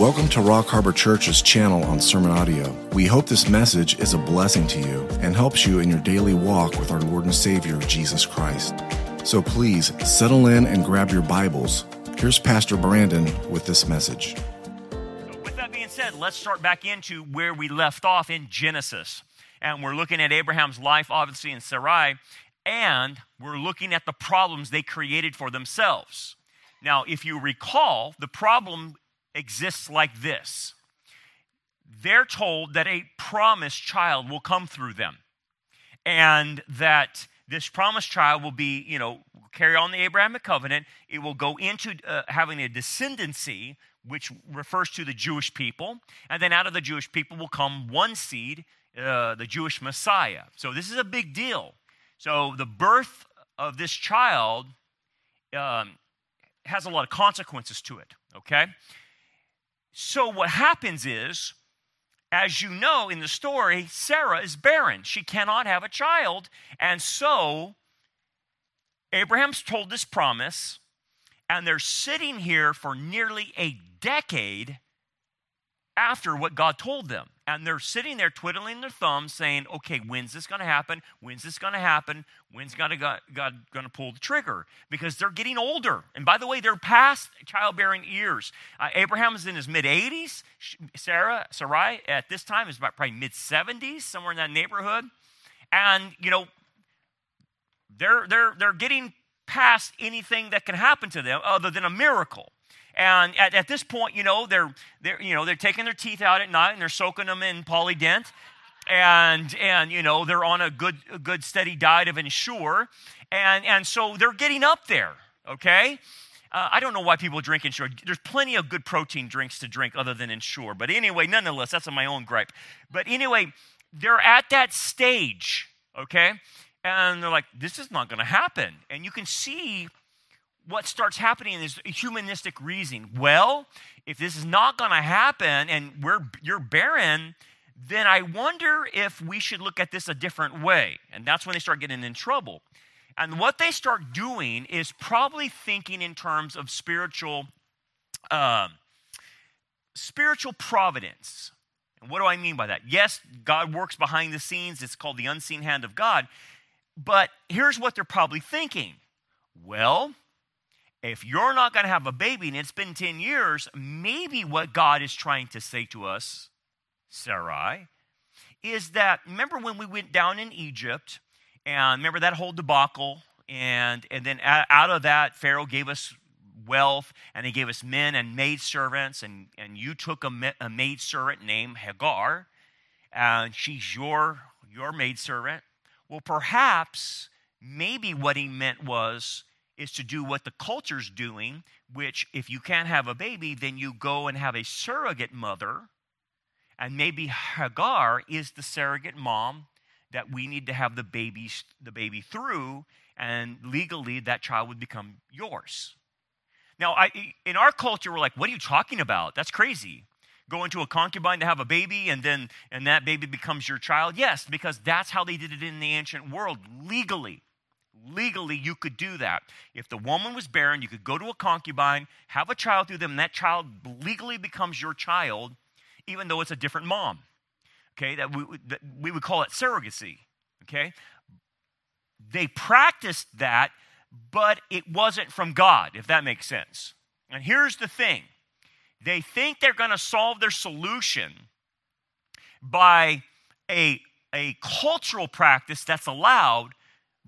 Welcome to Rock Harbor Church's channel on Sermon Audio. We hope this message is a blessing to you and helps you in your daily walk with our Lord and Savior, Jesus Christ. So please settle in and grab your Bibles. Here's Pastor Brandon with this message. With that being said, let's start back into where we left off in Genesis. And we're looking at Abraham's life, obviously, in Sarai, and we're looking at the problems they created for themselves. Now, if you recall, the problem exists like this they're told that a promised child will come through them, and that this promised child will be, you know, carry on the Abrahamic covenant. It will go into uh, having a descendancy, which refers to the Jewish people. And then out of the Jewish people will come one seed, uh, the Jewish Messiah. So this is a big deal. So the birth of this child um, has a lot of consequences to it, okay? So what happens is, as you know in the story, Sarah is barren. She cannot have a child. And so Abraham's told this promise, and they're sitting here for nearly a decade after what God told them. And they're sitting there twiddling their thumbs saying, okay, when's this going to happen? When's this going to happen? When's God, God, God going to pull the trigger? Because they're getting older. And by the way, they're past childbearing years. Uh, Abraham is in his mid 80s. Sarah, Sarai, at this time is about probably mid 70s, somewhere in that neighborhood. And, you know, they're, they're, they're getting past anything that can happen to them other than a miracle. And at, at this point, you know, they're, they're, you know, they're taking their teeth out at night and they're soaking them in Polident. And, and you know, they're on a good, a good steady diet of Ensure. And, and so they're getting up there, okay? Uh, I don't know why people drink Ensure. There's plenty of good protein drinks to drink other than Ensure. But anyway, nonetheless, that's my own gripe. But anyway, they're at that stage, okay? And they're like, this is not going to happen. And you can see what starts happening is humanistic reasoning. Well, if this is not going to happen and we're, you're barren, then I wonder if we should look at this a different way. And that's when they start getting in trouble. And what they start doing is probably thinking in terms of spiritual, uh, spiritual providence. And what do I mean by that? Yes, God works behind the scenes. It's called the unseen hand of God. But here's what they're probably thinking. Well, if you're not going to have a baby and it's been 10 years, maybe what God is trying to say to us, Sarai, is that remember when we went down in Egypt and remember that whole debacle? And, and then out of that, Pharaoh gave us wealth and he gave us men and maid servants. And, and you took a, a maid servant named Hagar, and she's your, your maid servant. Well, perhaps, maybe what he meant was is to do what the culture's doing, which if you can't have a baby, then you go and have a surrogate mother. And maybe Hagar is the surrogate mom that we need to have the baby, the baby through, and legally that child would become yours. Now, I, in our culture, we're like, what are you talking about? That's crazy. Go into a concubine to have a baby and then and that baby becomes your child? Yes, because that's how they did it in the ancient world, legally legally you could do that. If the woman was barren, you could go to a concubine, have a child through them, and that child legally becomes your child, even though it's a different mom. Okay, that we, that we would call it surrogacy. Okay, they practiced that, but it wasn't from God, if that makes sense. And here's the thing they think they're going to solve their solution by a, a cultural practice that's allowed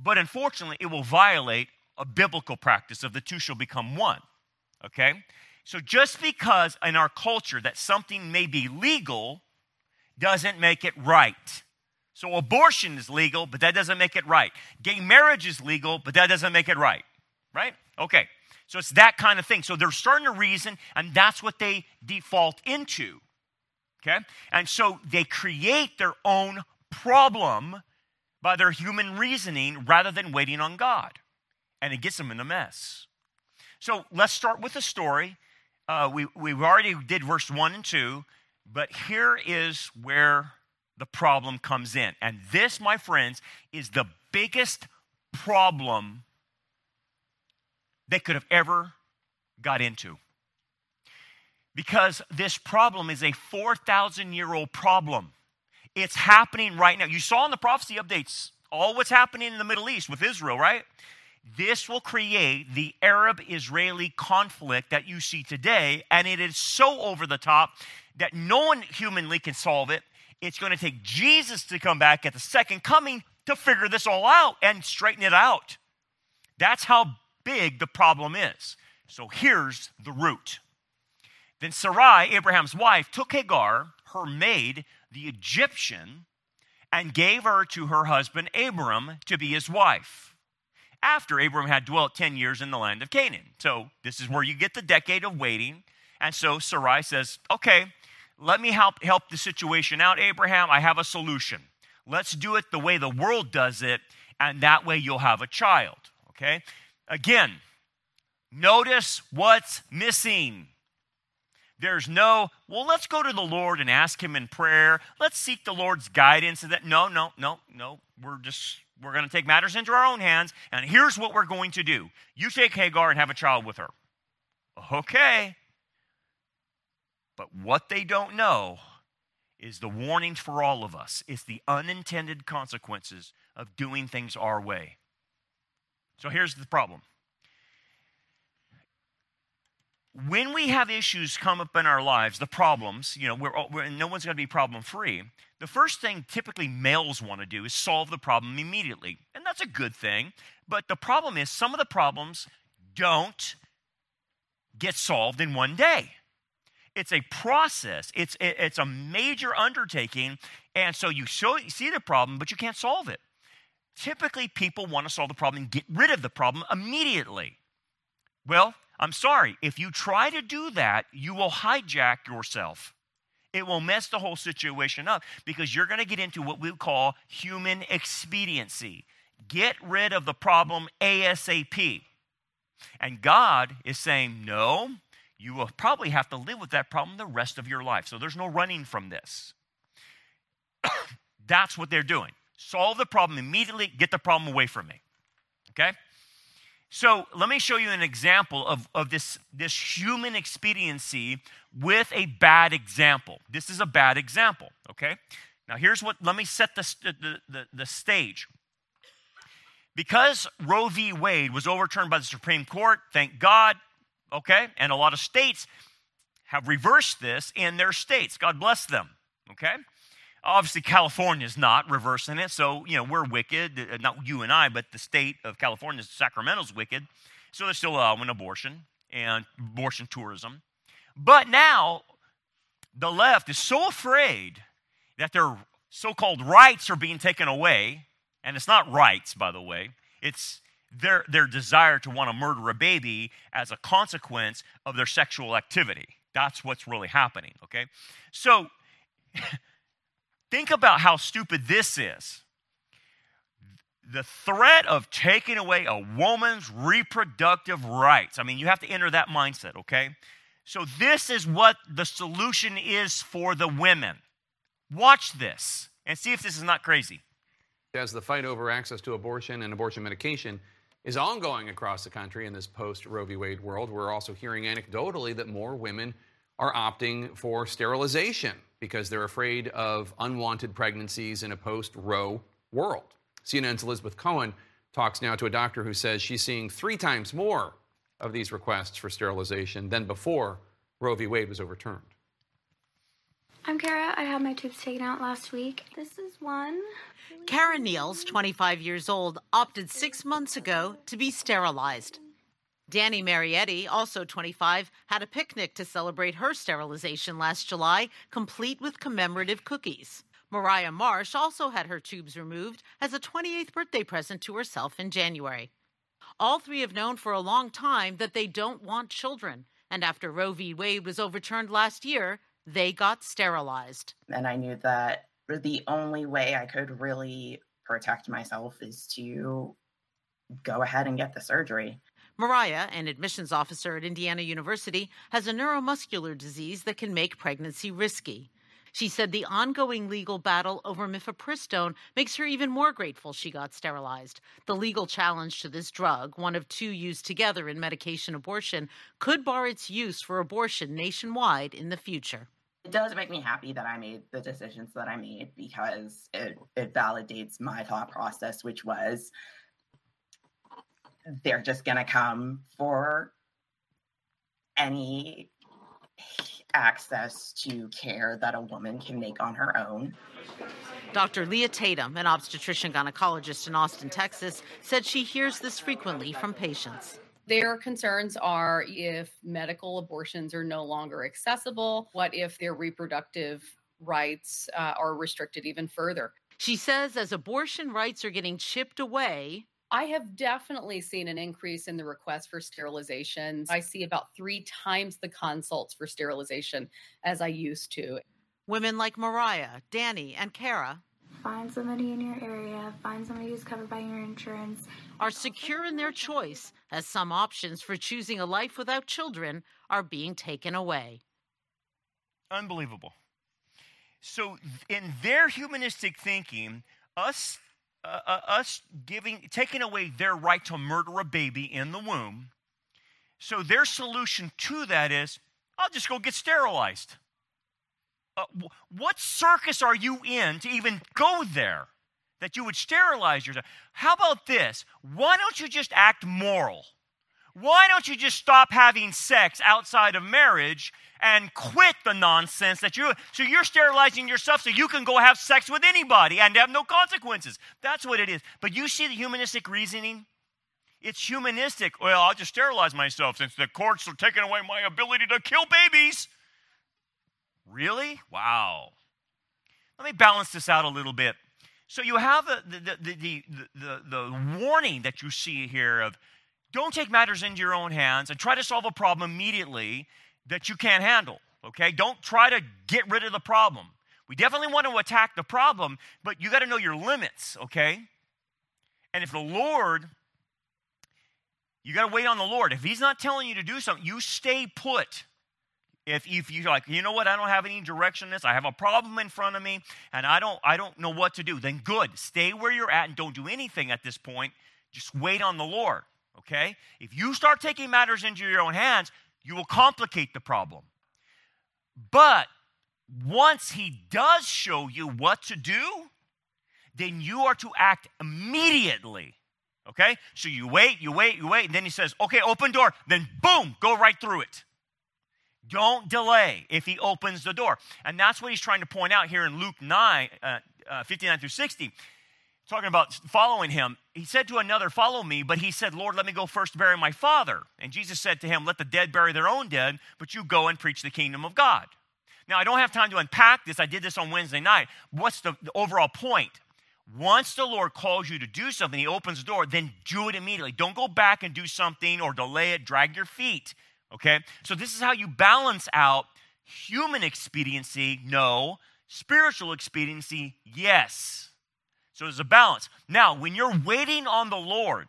but unfortunately, it will violate a biblical practice of the two shall become one. Okay? So just because in our culture that something may be legal doesn't make it right. So abortion is legal, but that doesn't make it right. Gay marriage is legal, but that doesn't make it right. Right? Okay. So it's that kind of thing. So they're starting to reason, and that's what they default into. Okay? And so they create their own problem by their human reasoning rather than waiting on God. And it gets them in a mess. So let's start with the story. Uh, we, we already did verse 1 and 2, but here is where the problem comes in. And this, my friends, is the biggest problem they could have ever got into. Because this problem is a 4,000 year old problem. It's happening right now. You saw in the prophecy updates all what's happening in the Middle East with Israel, right? This will create the Arab Israeli conflict that you see today, and it is so over the top that no one humanly can solve it. It's going to take Jesus to come back at the second coming to figure this all out and straighten it out. That's how big the problem is. So here's the root. Then Sarai, Abraham's wife, took Hagar, her maid, the Egyptian, and gave her to her husband Abram to be his wife. After Abram had dwelt 10 years in the land of Canaan. So this is where you get the decade of waiting. And so Sarai says, Okay, let me help, help the situation out, Abraham. I have a solution. Let's do it the way the world does it, and that way you'll have a child. Okay? Again, notice what's missing. There's no, well, let's go to the Lord and ask Him in prayer. Let's seek the Lord's guidance. That no, no, no, no. We're just we're going to take matters into our own hands, and here's what we're going to do. You take Hagar and have a child with her. Okay. But what they don't know is the warnings for all of us. It's the unintended consequences of doing things our way. So here's the problem. When we have issues come up in our lives, the problems, you know, we're, we're no one's going to be problem free. The first thing typically males want to do is solve the problem immediately. And that's a good thing. But the problem is, some of the problems don't get solved in one day it's a process. It's it's a major undertaking, and so you show, you see the problem, but you can't solve it. Typically, people want to solve the problem and get rid of the problem immediately. Well, I'm sorry. If you try to do that, you will hijack yourself. It will mess the whole situation up because you're going to get into what we call human expediency. Get rid of the problem ASAP. And God is saying, no, you will probably have to live with that problem the rest of your life. So there's no running from this. That's what they're doing. Solve the problem immediately, get the problem away from me. Okay? So let me show you an example of, of this, this human expediency with a bad example. This is a bad example, okay? Now, here's what, let me set the, the, the, the stage. Because Roe v. Wade was overturned by the Supreme Court, thank God, okay? And a lot of states have reversed this in their states. God bless them, okay? Obviously, California is not reversing it, so, you know, we're wicked. Uh, not you and I, but the state of California, Sacramento's wicked. So they're still allowing abortion and abortion tourism. But now, the left is so afraid that their so called rights are being taken away, and it's not rights, by the way, it's their, their desire to want to murder a baby as a consequence of their sexual activity. That's what's really happening, okay? So, think about how stupid this is. The threat of taking away a woman's reproductive rights. I mean, you have to enter that mindset, okay? So, this is what the solution is for the women. Watch this and see if this is not crazy. As the fight over access to abortion and abortion medication is ongoing across the country in this post Roe v. Wade world. We're also hearing anecdotally that more women are opting for sterilization because they're afraid of unwanted pregnancies in a post Roe world. CNN's Elizabeth Cohen talks now to a doctor who says she's seeing three times more of these requests for sterilization than before Roe v. Wade was overturned. I'm Kara. I had my tubes taken out last week. This is one. Kara Niels, 25 years old, opted six months ago to be sterilized. Danny Marietti, also 25, had a picnic to celebrate her sterilization last July, complete with commemorative cookies. Mariah Marsh also had her tubes removed as a 28th birthday present to herself in January. All three have known for a long time that they don't want children, and after Roe v. Wade was overturned last year, they got sterilized. And I knew that the only way I could really protect myself is to go ahead and get the surgery. Mariah, an admissions officer at Indiana University, has a neuromuscular disease that can make pregnancy risky. She said the ongoing legal battle over mifepristone makes her even more grateful she got sterilized. The legal challenge to this drug, one of two used together in medication abortion, could bar its use for abortion nationwide in the future. It does make me happy that I made the decisions that I made because it, it validates my thought process, which was they're just going to come for any access to care that a woman can make on her own. Dr. Leah Tatum, an obstetrician gynecologist in Austin, Texas, said she hears this frequently from patients. Their concerns are if medical abortions are no longer accessible, what if their reproductive rights uh, are restricted even further? She says as abortion rights are getting chipped away, I have definitely seen an increase in the request for sterilizations. I see about three times the consults for sterilization as I used to. Women like Mariah, Danny, and Kara find somebody in your area, find somebody who's covered by your insurance, are secure in their choice as some options for choosing a life without children are being taken away. Unbelievable. So, in their humanistic thinking, us uh, uh, us giving, taking away their right to murder a baby in the womb. So their solution to that is, I'll just go get sterilized. Uh, what circus are you in to even go there? That you would sterilize yourself. How about this? Why don't you just act moral? Why don't you just stop having sex outside of marriage and quit the nonsense that you so you're sterilizing yourself so you can go have sex with anybody and have no consequences. That's what it is. But you see the humanistic reasoning? It's humanistic. Well, I'll just sterilize myself since the courts are taking away my ability to kill babies. Really? Wow. Let me balance this out a little bit. So you have the, the, the, the, the, the warning that you see here of don't take matters into your own hands and try to solve a problem immediately that you can't handle, okay? Don't try to get rid of the problem. We definitely want to attack the problem, but you got to know your limits, okay? And if the Lord, you got to wait on the Lord. If He's not telling you to do something, you stay put. If, if you're like, you know what, I don't have any direction in this, I have a problem in front of me, and I don't, I don't know what to do, then good. Stay where you're at and don't do anything at this point. Just wait on the Lord, okay? If you start taking matters into your own hands, you will complicate the problem. But once he does show you what to do, then you are to act immediately. Okay? So you wait, you wait, you wait, and then he says, okay, open door. Then boom, go right through it. Don't delay if he opens the door. And that's what he's trying to point out here in Luke 9, uh, uh, 59 through 60 talking about following him, he said to another, Follow me, but he said, Lord, let me go first bury my father. And Jesus said to him, Let the dead bury their own dead, but you go and preach the kingdom of God. Now, I don't have time to unpack this. I did this on Wednesday night. What's the, the overall point? Once the Lord calls you to do something, He opens the door, then do it immediately. Don't go back and do something or delay it, drag your feet. Okay? So, this is how you balance out human expediency, no. Spiritual expediency, yes. So there's a balance. Now, when you're waiting on the Lord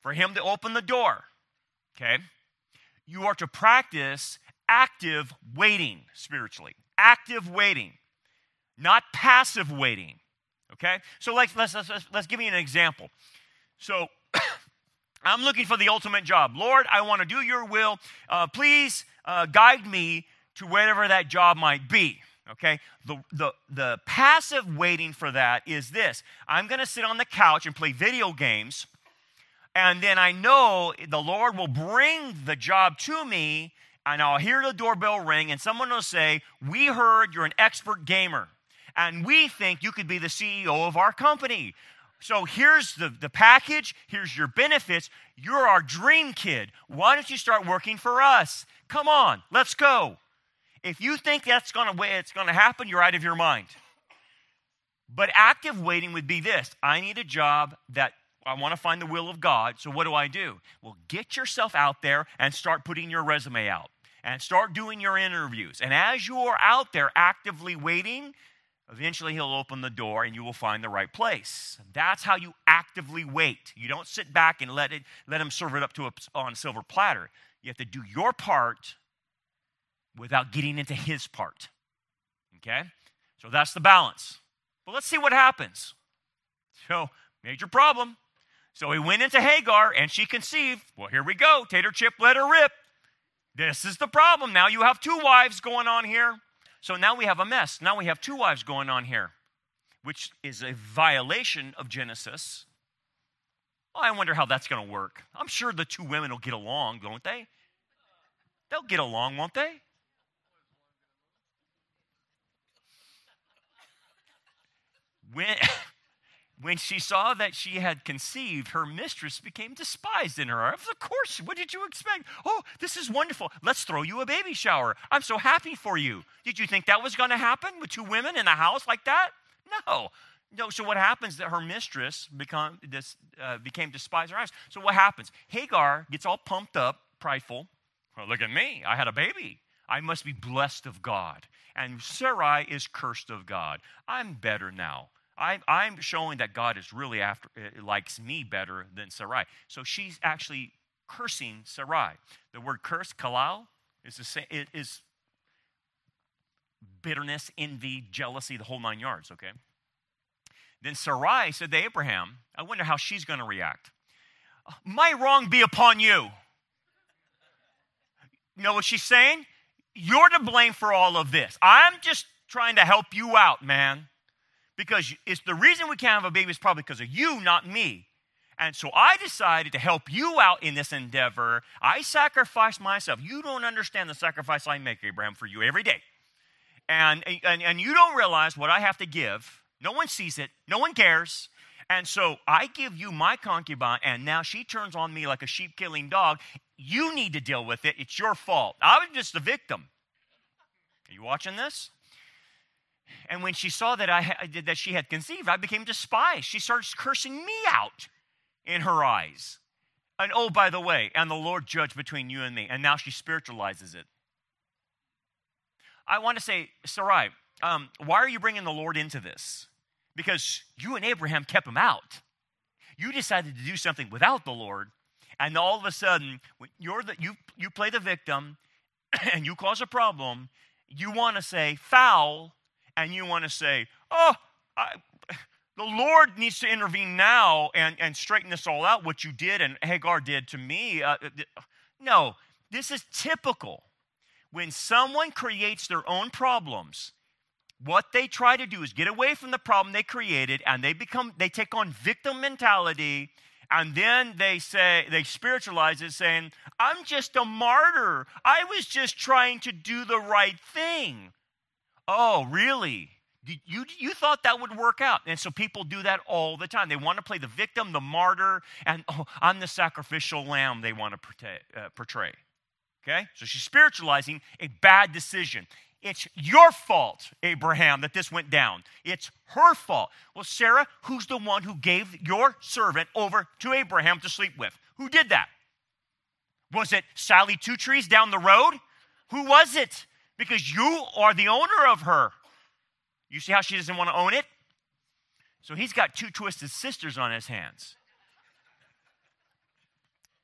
for Him to open the door, okay, you are to practice active waiting spiritually. Active waiting, not passive waiting. Okay? So like, let's, let's, let's give you an example. So I'm looking for the ultimate job. Lord, I want to do your will. Uh, please uh, guide me to whatever that job might be. Okay? The, the, the passive waiting for that is this I'm going to sit on the couch and play video games, and then I know the Lord will bring the job to me, and I'll hear the doorbell ring, and someone will say, We heard you're an expert gamer, and we think you could be the CEO of our company. So here's the, the package, here's your benefits. You're our dream kid. Why don't you start working for us? Come on, let's go. If you think that's going to it's going to happen, you're out of your mind. But active waiting would be this I need a job that I want to find the will of God. So what do I do? Well, get yourself out there and start putting your resume out and start doing your interviews. And as you are out there actively waiting, eventually he'll open the door and you will find the right place. That's how you actively wait. You don't sit back and let it let him serve it up to a, on a silver platter. You have to do your part without getting into his part. Okay? So that's the balance. But let's see what happens. So, major problem. So he went into Hagar and she conceived. Well, here we go. Tater chip, let her rip. This is the problem. Now you have two wives going on here. So now we have a mess. Now we have two wives going on here, which is a violation of Genesis. Well, I wonder how that's going to work. I'm sure the two women will get along, don't they? They'll get along, won't they? When, when she saw that she had conceived, her mistress became despised in her eyes. Of course, what did you expect? Oh, this is wonderful. Let's throw you a baby shower. I'm so happy for you. Did you think that was going to happen with two women in a house like that? No. No, so what happens that her mistress become, this, uh, became despised in her eyes. So what happens? Hagar gets all pumped up, prideful. Well, look at me. I had a baby. I must be blessed of God. And Sarai is cursed of God. I'm better now. I, I'm showing that God is really after uh, likes me better than Sarai. So she's actually cursing Sarai. The word curse, kalal, is the same. It is bitterness, envy, jealousy, the whole nine yards. Okay. Then Sarai said to Abraham, "I wonder how she's going to react. My wrong be upon you." You know what she's saying? You're to blame for all of this. I'm just trying to help you out, man because it's the reason we can't have a baby is probably because of you, not me. And so I decided to help you out in this endeavor. I sacrificed myself. You don't understand the sacrifice I make, Abraham, for you every day. And, and, and you don't realize what I have to give. No one sees it, no one cares. And so I give you my concubine, and now she turns on me like a sheep killing dog. You need to deal with it. It's your fault. I was just a victim. Are you watching this? And when she saw that, I that she had conceived, I became despised. She starts cursing me out in her eyes. And oh, by the way, and the Lord judged between you and me. And now she spiritualizes it. I want to say, Sarai, um, why are you bringing the Lord into this? Because you and Abraham kept him out. You decided to do something without the Lord, and all of a sudden, you're the, you, you play the victim and you cause a problem. You want to say foul and you want to say, oh, I, the Lord needs to intervene now and, and straighten this all out, what you did and Hagar did to me. Uh, no, this is typical. When someone creates their own problems, what they try to do is get away from the problem they created and they become they take on victim mentality and then they say they spiritualize it saying i'm just a martyr i was just trying to do the right thing Oh, really? You, you thought that would work out. And so people do that all the time. They want to play the victim, the martyr, and oh, I'm the sacrificial lamb they want to uh, portray. Okay? So she's spiritualizing a bad decision. It's your fault, Abraham, that this went down. It's her fault. Well, Sarah, who's the one who gave your servant over to Abraham to sleep with? Who did that? Was it Sally Two Trees down the road? Who was it? Because you are the owner of her. You see how she doesn't want to own it? So he's got two twisted sisters on his hands.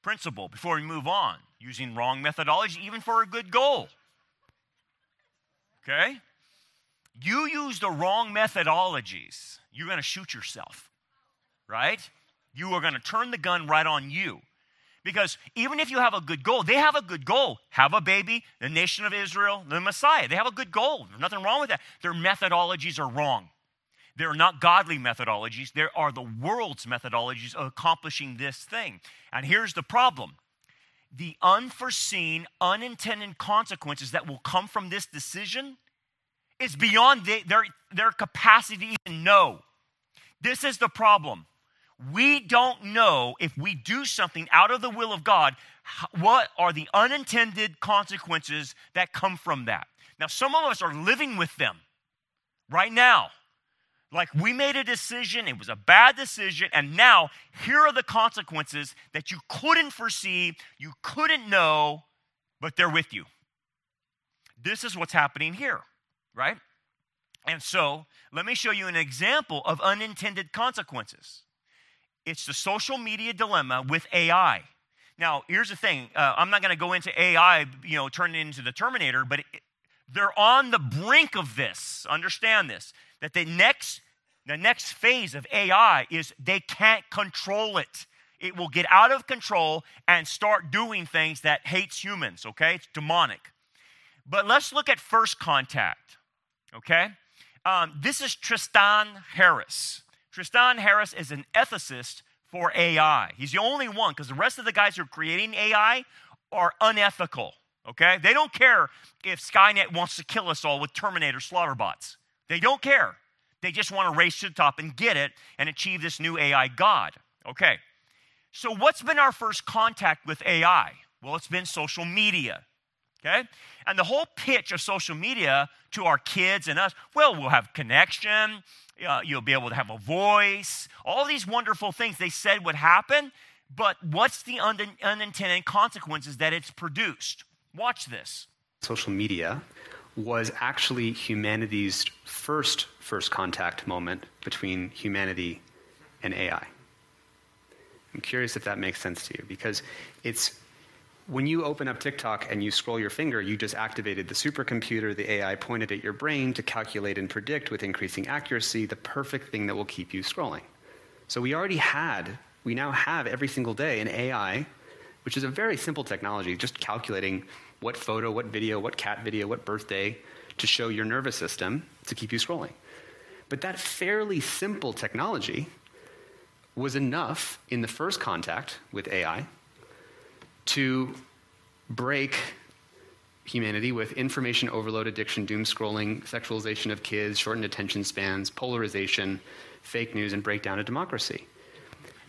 Principle before we move on, using wrong methodology, even for a good goal. Okay? You use the wrong methodologies, you're going to shoot yourself, right? You are going to turn the gun right on you. Because even if you have a good goal, they have a good goal. Have a baby, the nation of Israel, the Messiah. They have a good goal. There's nothing wrong with that. Their methodologies are wrong. They're not godly methodologies. There are the world's methodologies of accomplishing this thing. And here's the problem the unforeseen, unintended consequences that will come from this decision is beyond their, their capacity to even know. This is the problem we don't know if we do something out of the will of God, what are the unintended consequences that come from that. Now, some of us are living with them right now. Like we made a decision, it was a bad decision, and now here are the consequences that you couldn't foresee, you couldn't know, but they're with you. This is what's happening here, right? And so, let me show you an example of unintended consequences. It's the social media dilemma with AI. Now, here's the thing. Uh, I'm not going to go into AI, you know, turn it into the Terminator, but it, They're on the brink of this. Understand this that the next the next phase of AI is they can't control it. It will get out of control and start doing things that hates humans, okay? It's demonic. But let's look at first contact, okay? Um, this is Tristan Harris. Tristan Harris is an ethicist for AI. He's the only one because the rest of the guys who are creating AI are unethical, okay? They don't care if Skynet wants to kill us all with Terminator slaughter bots. They don't care. They just want to race to the top and get it and achieve this new AI God. Okay. So, what's been our first contact with AI? Well, it's been social media. Okay? And the whole pitch of social media to our kids and us well, we'll have connection, uh, you'll be able to have a voice, all these wonderful things they said would happen, but what's the un- unintended consequences that it's produced? Watch this. Social media was actually humanity's first first contact moment between humanity and AI. I'm curious if that makes sense to you because it's when you open up TikTok and you scroll your finger, you just activated the supercomputer, the AI pointed at your brain to calculate and predict with increasing accuracy the perfect thing that will keep you scrolling. So we already had, we now have every single day an AI, which is a very simple technology, just calculating what photo, what video, what cat video, what birthday to show your nervous system to keep you scrolling. But that fairly simple technology was enough in the first contact with AI to break humanity with information overload, addiction, doom scrolling, sexualization of kids, shortened attention spans, polarization, fake news, and breakdown of democracy.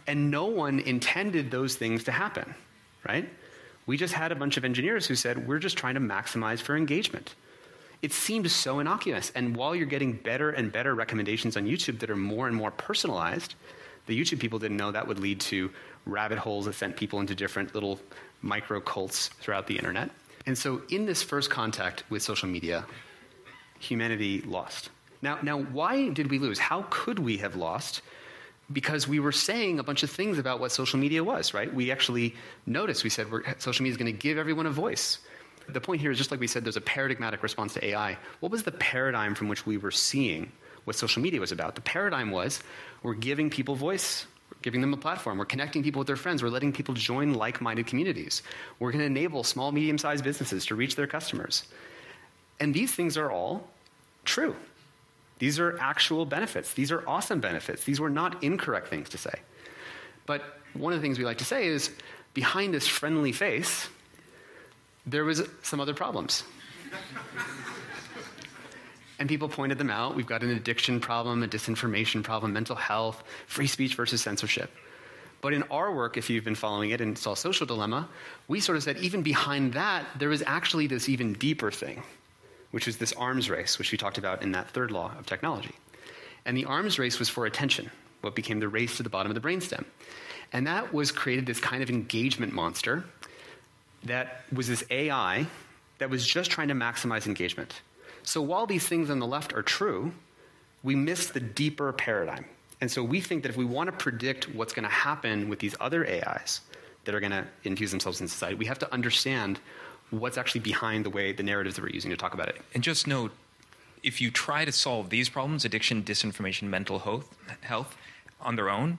And no one intended those things to happen, right? We just had a bunch of engineers who said, we're just trying to maximize for engagement. It seemed so innocuous. And while you're getting better and better recommendations on YouTube that are more and more personalized, the YouTube people didn't know that would lead to rabbit holes that sent people into different little micro cults throughout the internet. And so, in this first contact with social media, humanity lost. Now, now, why did we lose? How could we have lost? Because we were saying a bunch of things about what social media was, right? We actually noticed, we said social media is going to give everyone a voice. The point here is just like we said, there's a paradigmatic response to AI. What was the paradigm from which we were seeing what social media was about? The paradigm was we're giving people voice, giving them a platform, we're connecting people with their friends, we're letting people join like minded communities. We're going to enable small, medium sized businesses to reach their customers. And these things are all true. These are actual benefits. These are awesome benefits. These were not incorrect things to say. But one of the things we like to say is behind this friendly face, there was some other problems. And people pointed them out. We've got an addiction problem, a disinformation problem, mental health, free speech versus censorship. But in our work, if you've been following it and saw Social Dilemma, we sort of said even behind that, there was actually this even deeper thing, which is this arms race, which we talked about in that third law of technology. And the arms race was for attention, what became the race to the bottom of the brainstem. And that was created this kind of engagement monster that was this AI that was just trying to maximize engagement. So while these things on the left are true, we miss the deeper paradigm. And so we think that if we want to predict what's going to happen with these other AIs that are going to infuse themselves in society, we have to understand what's actually behind the way the narratives that we're using to talk about it. And just note if you try to solve these problems addiction, disinformation, mental health, health on their own,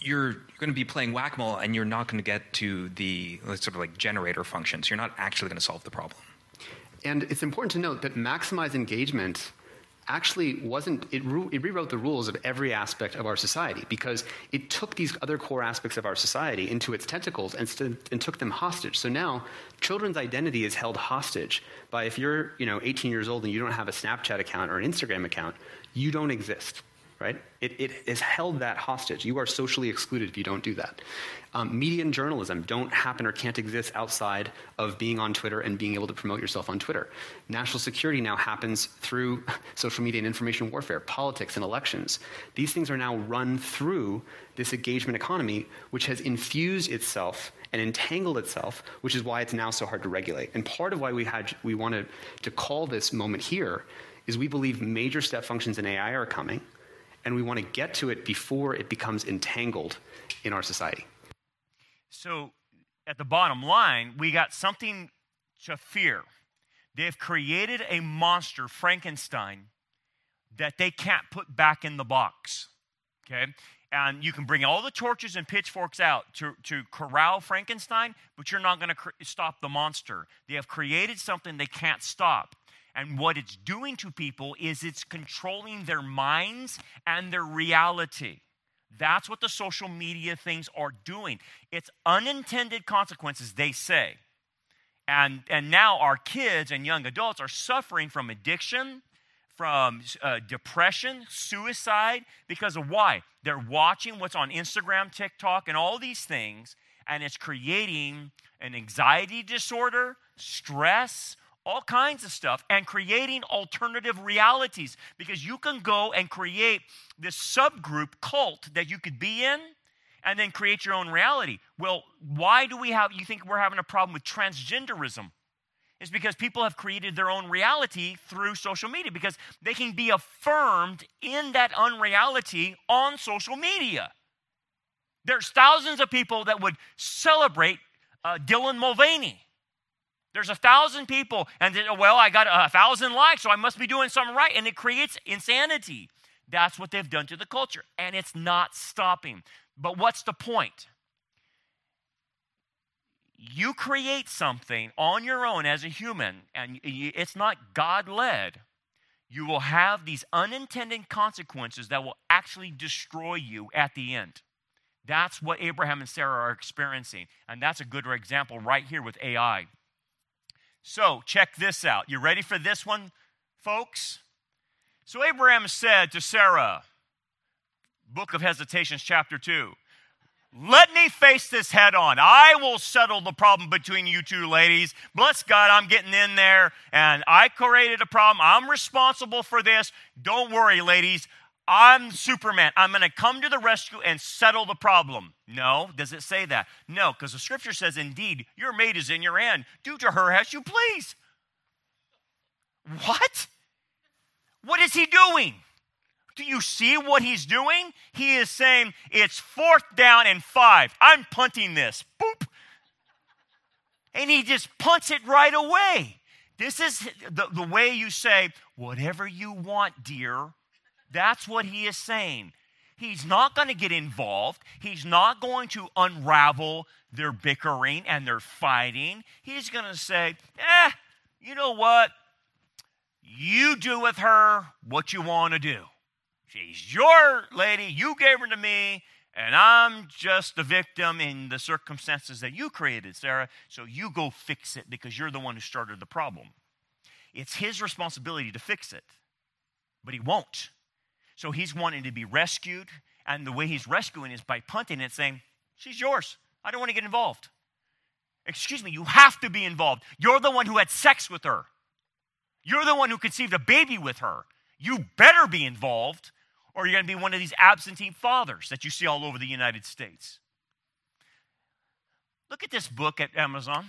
you're going to be playing whack-a-mole and you're not going to get to the sort of like generator functions. You're not actually going to solve the problem. And it's important to note that maximize engagement actually wasn't, it, re- it, rewrote the rules of every aspect of our society because it took these other core aspects of our society into its tentacles and, st- and took them hostage. So now children's identity is held hostage by if you're you know, 18 years old and you don't have a Snapchat account or an Instagram account, you don't exist right? It, it has held that hostage. You are socially excluded if you don't do that. Um, media and journalism don't happen or can't exist outside of being on Twitter and being able to promote yourself on Twitter. National security now happens through social media and information warfare, politics and elections. These things are now run through this engagement economy, which has infused itself and entangled itself, which is why it's now so hard to regulate. And part of why we, had, we wanted to call this moment here is we believe major step functions in AI are coming and we want to get to it before it becomes entangled in our society. So, at the bottom line, we got something to fear. They have created a monster, Frankenstein, that they can't put back in the box. Okay? And you can bring all the torches and pitchforks out to, to corral Frankenstein, but you're not going to cr- stop the monster. They have created something they can't stop. And what it's doing to people is it's controlling their minds and their reality. That's what the social media things are doing. It's unintended consequences, they say. And, and now our kids and young adults are suffering from addiction, from uh, depression, suicide, because of why? They're watching what's on Instagram, TikTok, and all these things, and it's creating an anxiety disorder, stress, all kinds of stuff and creating alternative realities because you can go and create this subgroup cult that you could be in and then create your own reality. Well, why do we have you think we're having a problem with transgenderism? It's because people have created their own reality through social media because they can be affirmed in that unreality on social media. There's thousands of people that would celebrate uh, Dylan Mulvaney there's a thousand people, and then, well, I got a thousand likes, so I must be doing something right. And it creates insanity. That's what they've done to the culture, and it's not stopping. But what's the point? You create something on your own as a human, and it's not God led. You will have these unintended consequences that will actually destroy you at the end. That's what Abraham and Sarah are experiencing. And that's a good example right here with AI. So, check this out. You ready for this one, folks? So, Abraham said to Sarah, Book of Hesitations, chapter 2, let me face this head on. I will settle the problem between you two ladies. Bless God, I'm getting in there and I created a problem. I'm responsible for this. Don't worry, ladies. I'm Superman. I'm going to come to the rescue and settle the problem. No, does it say that? No, because the scripture says, indeed, your maid is in your hand. Do to her as you please. What? What is he doing? Do you see what he's doing? He is saying, it's fourth down and five. I'm punting this. Boop. And he just punts it right away. This is the, the way you say, whatever you want, dear. That's what he is saying. He's not going to get involved. He's not going to unravel their bickering and their fighting. He's going to say, eh, you know what? You do with her what you want to do. She's your lady. You gave her to me, and I'm just the victim in the circumstances that you created, Sarah. So you go fix it because you're the one who started the problem. It's his responsibility to fix it, but he won't. So he's wanting to be rescued. And the way he's rescuing is by punting it, saying, She's yours. I don't want to get involved. Excuse me, you have to be involved. You're the one who had sex with her. You're the one who conceived a baby with her. You better be involved, or you're going to be one of these absentee fathers that you see all over the United States. Look at this book at Amazon.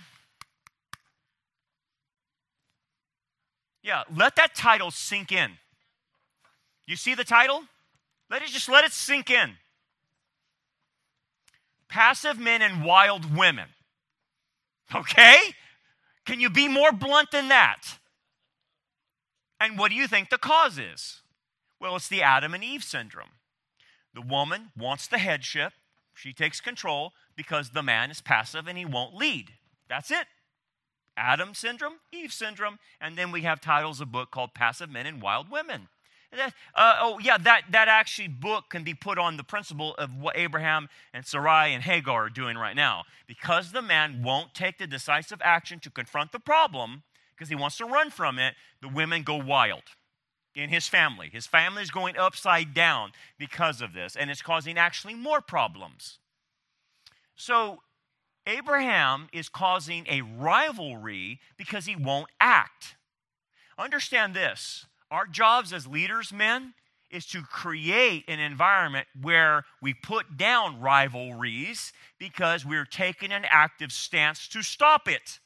Yeah, let that title sink in. You see the title? Let it just let it sink in. Passive men and wild women. Okay? Can you be more blunt than that? And what do you think the cause is? Well, it's the Adam and Eve syndrome. The woman wants the headship, she takes control because the man is passive and he won't lead. That's it. Adam syndrome, Eve syndrome, and then we have titles of book called Passive Men and Wild Women. Uh, oh, yeah, that, that actually book can be put on the principle of what Abraham and Sarai and Hagar are doing right now. Because the man won't take the decisive action to confront the problem, because he wants to run from it, the women go wild in his family. His family is going upside down because of this, and it's causing actually more problems. So, Abraham is causing a rivalry because he won't act. Understand this our jobs as leaders, men, is to create an environment where we put down rivalries because we're taking an active stance to stop it.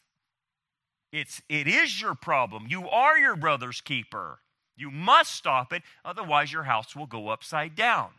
It's, it is your problem. You are your brother's keeper. You must stop it, otherwise, your house will go upside down.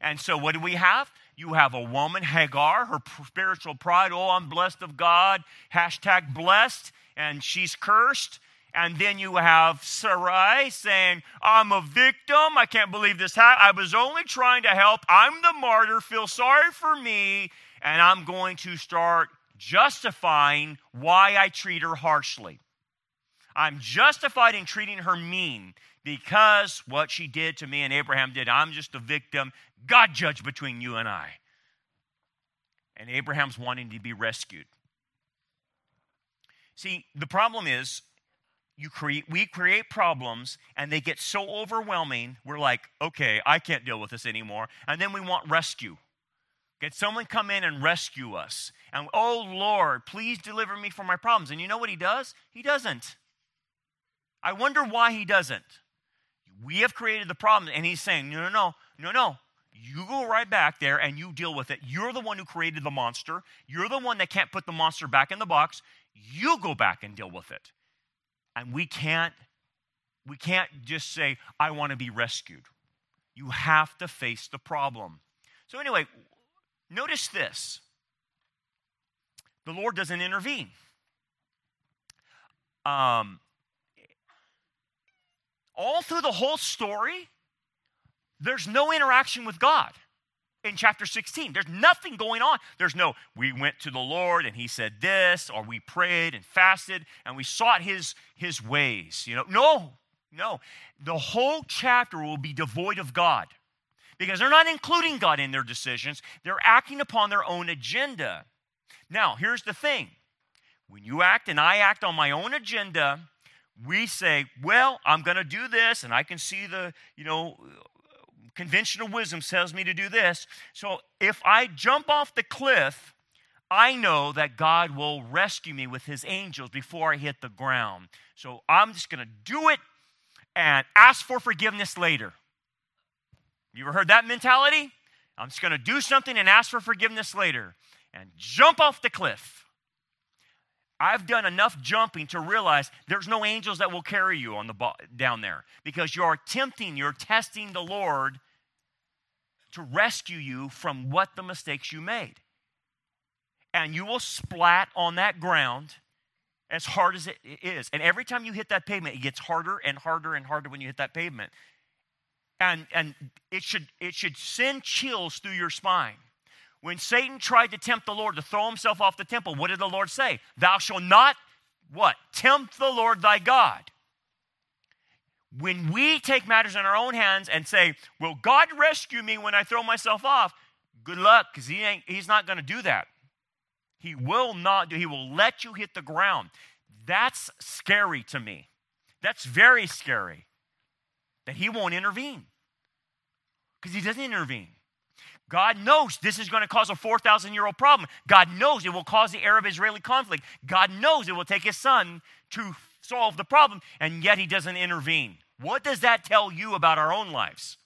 And so, what do we have? You have a woman, Hagar, her spiritual pride. Oh, I'm blessed of God. Hashtag blessed. And she's cursed And then you have Sarai saying, I'm a victim. I can't believe this happened. I was only trying to help. I'm the martyr. Feel sorry for me. And I'm going to start justifying why I treat her harshly. I'm justified in treating her mean because what she did to me and Abraham did. I'm just a victim. God judge between you and I. And Abraham's wanting to be rescued. See, the problem is you create we create problems and they get so overwhelming we're like okay i can't deal with this anymore. And then we want rescue. Get someone come in and rescue us. And oh lord please deliver me from my problems. And you know what he does? He doesn't. I wonder why he doesn't. We have created the problem and he's saying no no no no no. You go right back there and you deal with it. You're the one who created the monster. You're the one that can't put the monster back in the box. You go back and deal with it and we can't we can't just say I want to be rescued. You have to face the problem. So anyway, notice this. The Lord doesn't intervene. Um, all through the whole story, there's no interaction with God in chapter 16. There's nothing going on. There's no, we went to the Lord and he said this, or we prayed and fasted and we sought his, his ways. You know, no, no. The whole chapter will be devoid of God because they're not including God in their decisions. They're acting upon their own agenda. Now, here's the thing when you act and I act on my own agenda, we say, well, I'm going to do this, and I can see the, you know, conventional wisdom tells me to do this. So if I jump off the cliff, I know that God will rescue me with his angels before I hit the ground. So I'm just going to do it and ask for forgiveness later. You ever heard that mentality? I'm just going to do something and ask for forgiveness later and jump off the cliff. I've done enough jumping to realize there's no angels that will carry you on the down there because you're tempting, you're testing the Lord to rescue you from what the mistakes you made. And you will splat on that ground as hard as it is. And every time you hit that pavement, it gets harder and harder and harder when you hit that pavement. And, and it, should, it should send chills through your spine. When Satan tried to tempt the Lord to throw himself off the temple, what did the Lord say? Thou shalt not what? Tempt the Lord thy God when we take matters in our own hands and say, Will God rescue me when I throw myself off? Good luck, because he ain't, he's not going to do that. He will not do, he will let you hit the ground. That's scary to me. That's very scary that he won't intervene because he doesn't intervene. God knows this is going to cause a 4,000 year old problem. God knows it will cause the Arab Israeli conflict. God knows it will take his son to solve the problem, and yet he doesn't intervene. What does that tell you about our own lives?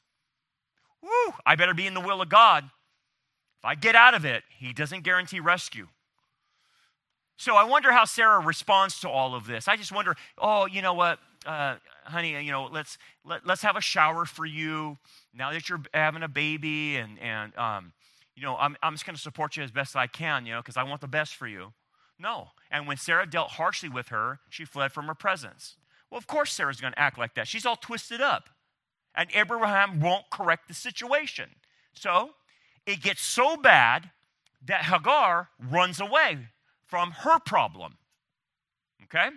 Woo, I better be in the will of God. If I get out of it, he doesn't guarantee rescue. So I wonder how Sarah responds to all of this. I just wonder, oh, you know what, uh, honey, you know, let's let, let's have a shower for you now that you're having a baby, and and um, you know, I'm I'm just going to support you as best I can, you know, because I want the best for you. No. And when Sarah dealt harshly with her, she fled from her presence. Well, of course, Sarah's going to act like that. She's all twisted up. And Abraham won't correct the situation. So it gets so bad that Hagar runs away from her problem. Okay?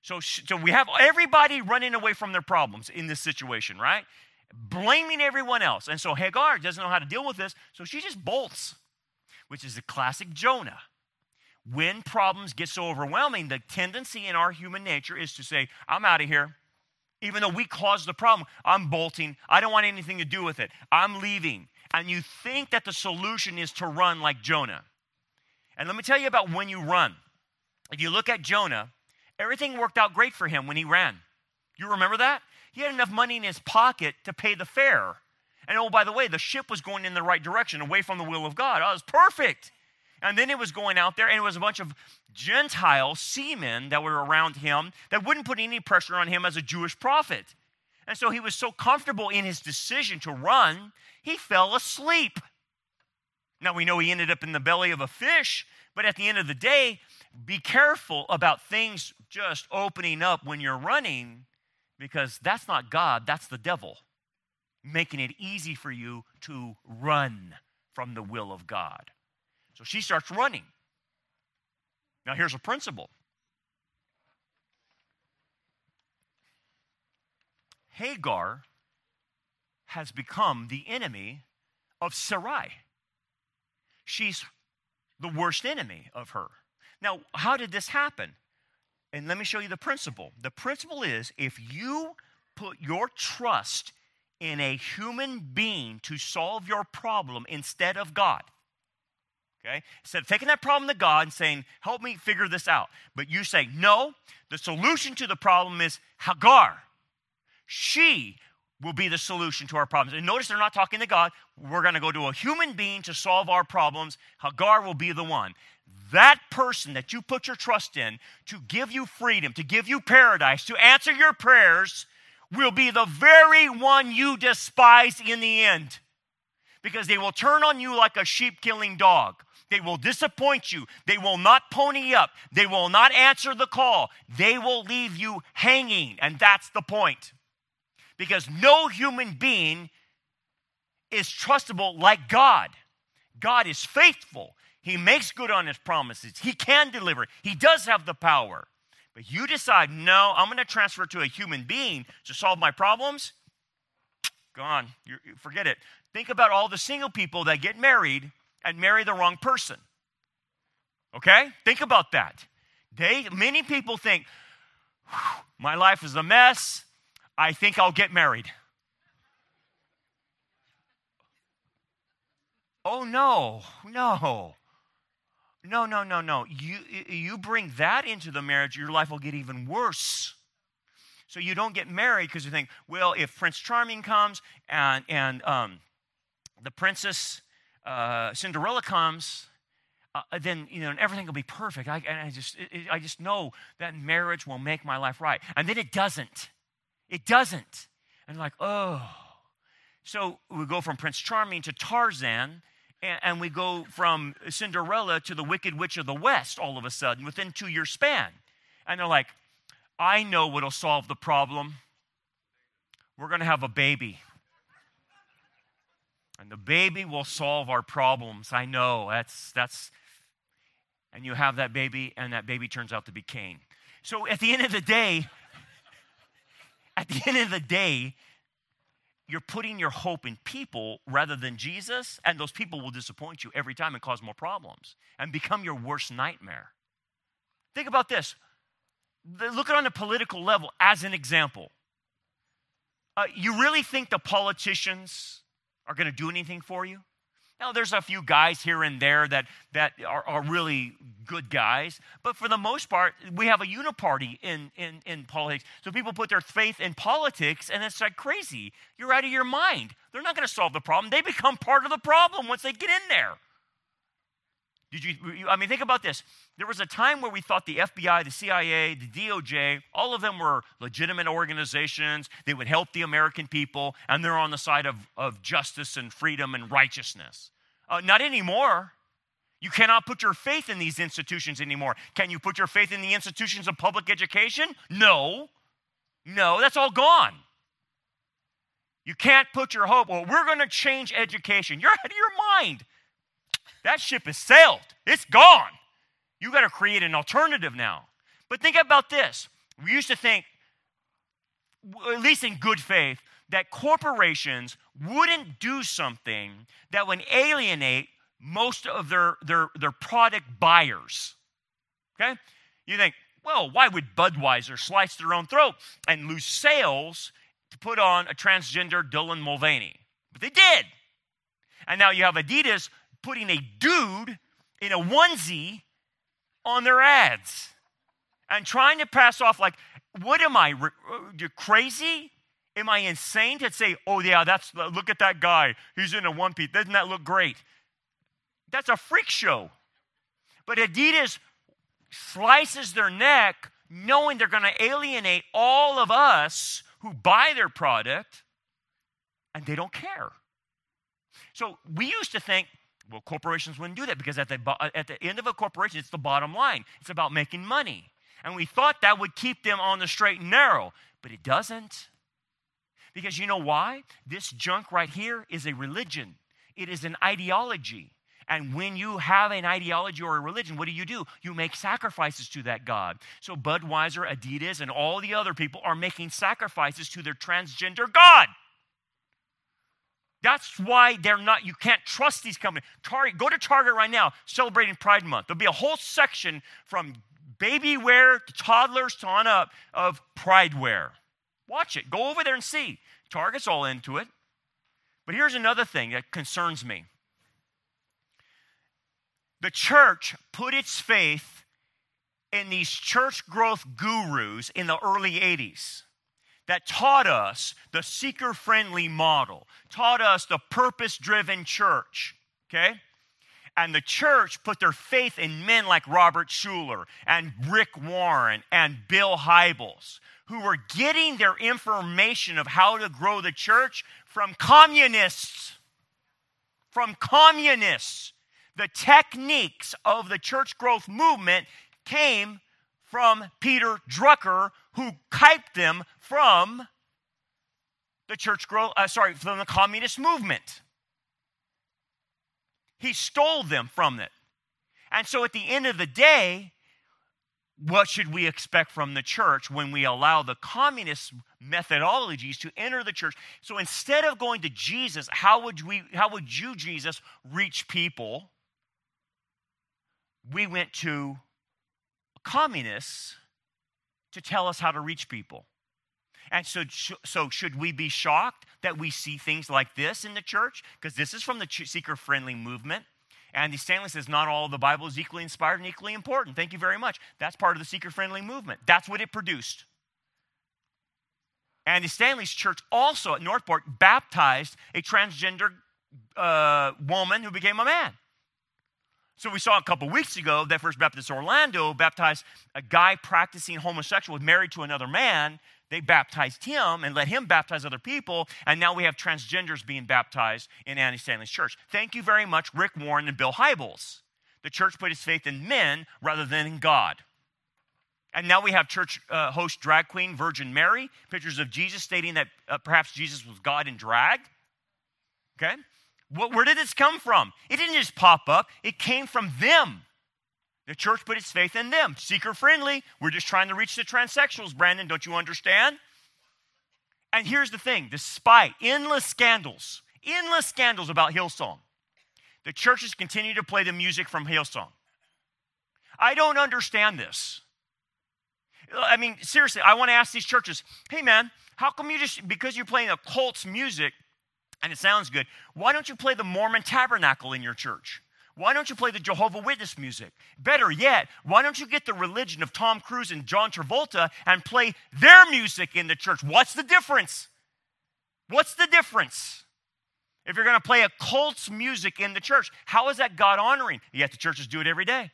So, so we have everybody running away from their problems in this situation, right? Blaming everyone else. And so Hagar doesn't know how to deal with this, so she just bolts, which is the classic Jonah when problems get so overwhelming, the tendency in our human nature is to say, I'm out of here. Even though we caused the problem, I'm bolting. I don't want anything to do with it. I'm leaving. And you think that the solution is to run like Jonah. And let me tell you about when you run. If you look at Jonah, everything worked out great for him when he ran. You remember that? He had enough money in his pocket to pay the fare. And oh, by the way, the ship was going in the right direction, away from the will of God. Oh, it was perfect. And then it was going out there, and it was a bunch of Gentile seamen that were around him that wouldn't put any pressure on him as a Jewish prophet. And so he was so comfortable in his decision to run, he fell asleep. Now we know he ended up in the belly of a fish, but at the end of the day, be careful about things just opening up when you're running because that's not God, that's the devil making it easy for you to run from the will of God. So she starts running. Now, here's a principle Hagar has become the enemy of Sarai. She's the worst enemy of her. Now, how did this happen? And let me show you the principle. The principle is if you put your trust in a human being to solve your problem instead of God, okay? Instead of taking that problem to God and saying, help me figure this out. But you say, no, the solution to the problem is Hagar. She will be the solution to our problems. And notice they're not talking to God. We're going to go to a human being to solve our problems. Hagar will be the one. That person that you put your trust in to give you freedom, to give you paradise, to answer your prayers, will be the very one you despise in the end. Because they will turn on you like a sheep killing dog. They will disappoint you. They will not pony up. They will not answer the call. They will leave you hanging. And that's the point because no human being is trustable like God. God is faithful. He makes good on his promises. He can deliver. He does have the power. But you decide, no, I'm going to transfer to a human being to solve my problems. Gone. You're, forget it. Think about all the single people that get married and marry the wrong person. Okay? Think about that. They, many people think, my life is a mess. I think I'll get married. Oh, no, no. No, no, no, no. You, you bring that into the marriage, your life will get even worse. So you don't get married because you think, well, if Prince Charming comes and, and um, the princess uh, Cinderella comes, uh, then you know and everything will be perfect. I, I just, it, I just know that marriage will make my life right, and then it doesn't. It doesn't. And like, oh. So we go from Prince Charming to Tarzan, and, and we go from Cinderella to the Wicked Witch of the West all of a sudden within two year span. And they're like, I know what'll solve the problem. We're going to have a baby. And the baby will solve our problems. I know. That's that's and you have that baby and that baby turns out to be Cain. So at the end of the day, at the end of the day, you're putting your hope in people rather than Jesus, and those people will disappoint you every time and cause more problems and become your worst nightmare. Think about this. Look at it on a political level as an example. Uh, you really think the politicians are going to do anything for you? Now, there's a few guys here and there that, that are, are really good guys, but for the most part, we have a uniparty in, in, in politics. So people put their faith in politics, and it's like crazy. You're out of your mind. They're not going to solve the problem. They become part of the problem once they get in there. Did you, I mean, think about this. There was a time where we thought the FBI, the CIA, the DOJ, all of them were legitimate organizations. They would help the American people, and they're on the side of, of justice and freedom and righteousness. Uh, not anymore. You cannot put your faith in these institutions anymore. Can you put your faith in the institutions of public education? No. No, that's all gone. You can't put your hope, well, we're going to change education. You're out of your mind. That ship has sailed, it's gone. You got to create an alternative now. But think about this. We used to think, at least in good faith, that corporations wouldn't do something that would alienate most of their, their, their product buyers. Okay? You think, well, why would Budweiser slice their own throat and lose sales to put on a transgender Dylan Mulvaney? But they did. And now you have Adidas putting a dude in a onesie on their ads and trying to pass off like, what am I, uh, you crazy? Am I insane to say, oh yeah, that's look at that guy. He's in a one piece. Doesn't that look great? That's a freak show. But Adidas slices their neck knowing they're going to alienate all of us who buy their product and they don't care. So we used to think Well, corporations wouldn't do that because at the, uh, at the end of a corporation, it's the bottom line. It's about making money. And we thought that would keep them on the straight and narrow, but it doesn't. Because you know why? This junk right here is a religion, it is an ideology. And when you have an ideology or a religion, what do you do? You make sacrifices to that God. So Budweiser, Adidas, and all the other people are making sacrifices to their transgender God. That's why they're not, you can't trust these companies. Target, go to Target right now, celebrating Pride Month. There'll be a whole section from baby wear to toddlers to on up of pride wear. Watch it. Go over there and see. Target's all into it. But here's another thing that concerns me the church put its faith in these church growth gurus in the early 80s that taught us the seeker friendly model, taught us the purpose driven church, okay? And the church put their faith in men like Robert Schuller and Rick Warren and Bill Hybels, who were getting their information of how to grow the church from communists. From communists. The techniques of the church growth movement came from Peter Drucker, who kiped them from the church uh, sorry, from the communist movement. He stole them from it. And so at the end of the day, what should we expect from the church when we allow the communist methodologies to enter the church so instead of going to jesus how would we how would you jesus reach people we went to communists to tell us how to reach people and so, so should we be shocked that we see things like this in the church? Because this is from the seeker friendly movement. Andy Stanley says not all of the Bible is equally inspired and equally important. Thank you very much. That's part of the seeker friendly movement. That's what it produced. Andy Stanley's church also at North Point baptized a transgender uh, woman who became a man. So we saw a couple weeks ago that First Baptist Orlando baptized a guy practicing homosexual, married to another man, they baptized him and let him baptize other people, and now we have transgenders being baptized in Andy Stanley's church. Thank you very much, Rick Warren and Bill Hybels. The church put its faith in men rather than in God. And now we have church uh, host drag queen Virgin Mary, pictures of Jesus stating that uh, perhaps Jesus was God in drag. Okay? Where did this come from? It didn't just pop up, it came from them. The church put its faith in them. Seeker friendly. We're just trying to reach the transsexuals, Brandon. Don't you understand? And here's the thing despite endless scandals, endless scandals about Hillsong, the churches continue to play the music from Hillsong. I don't understand this. I mean, seriously, I want to ask these churches hey, man, how come you just, because you're playing a cult's music and it sounds good, why don't you play the Mormon tabernacle in your church? Why don't you play the Jehovah Witness music? Better yet, why don't you get the religion of Tom Cruise and John Travolta and play their music in the church? What's the difference? What's the difference? If you're going to play a cult's music in the church, how is that God honoring? Yet the churches do it every day.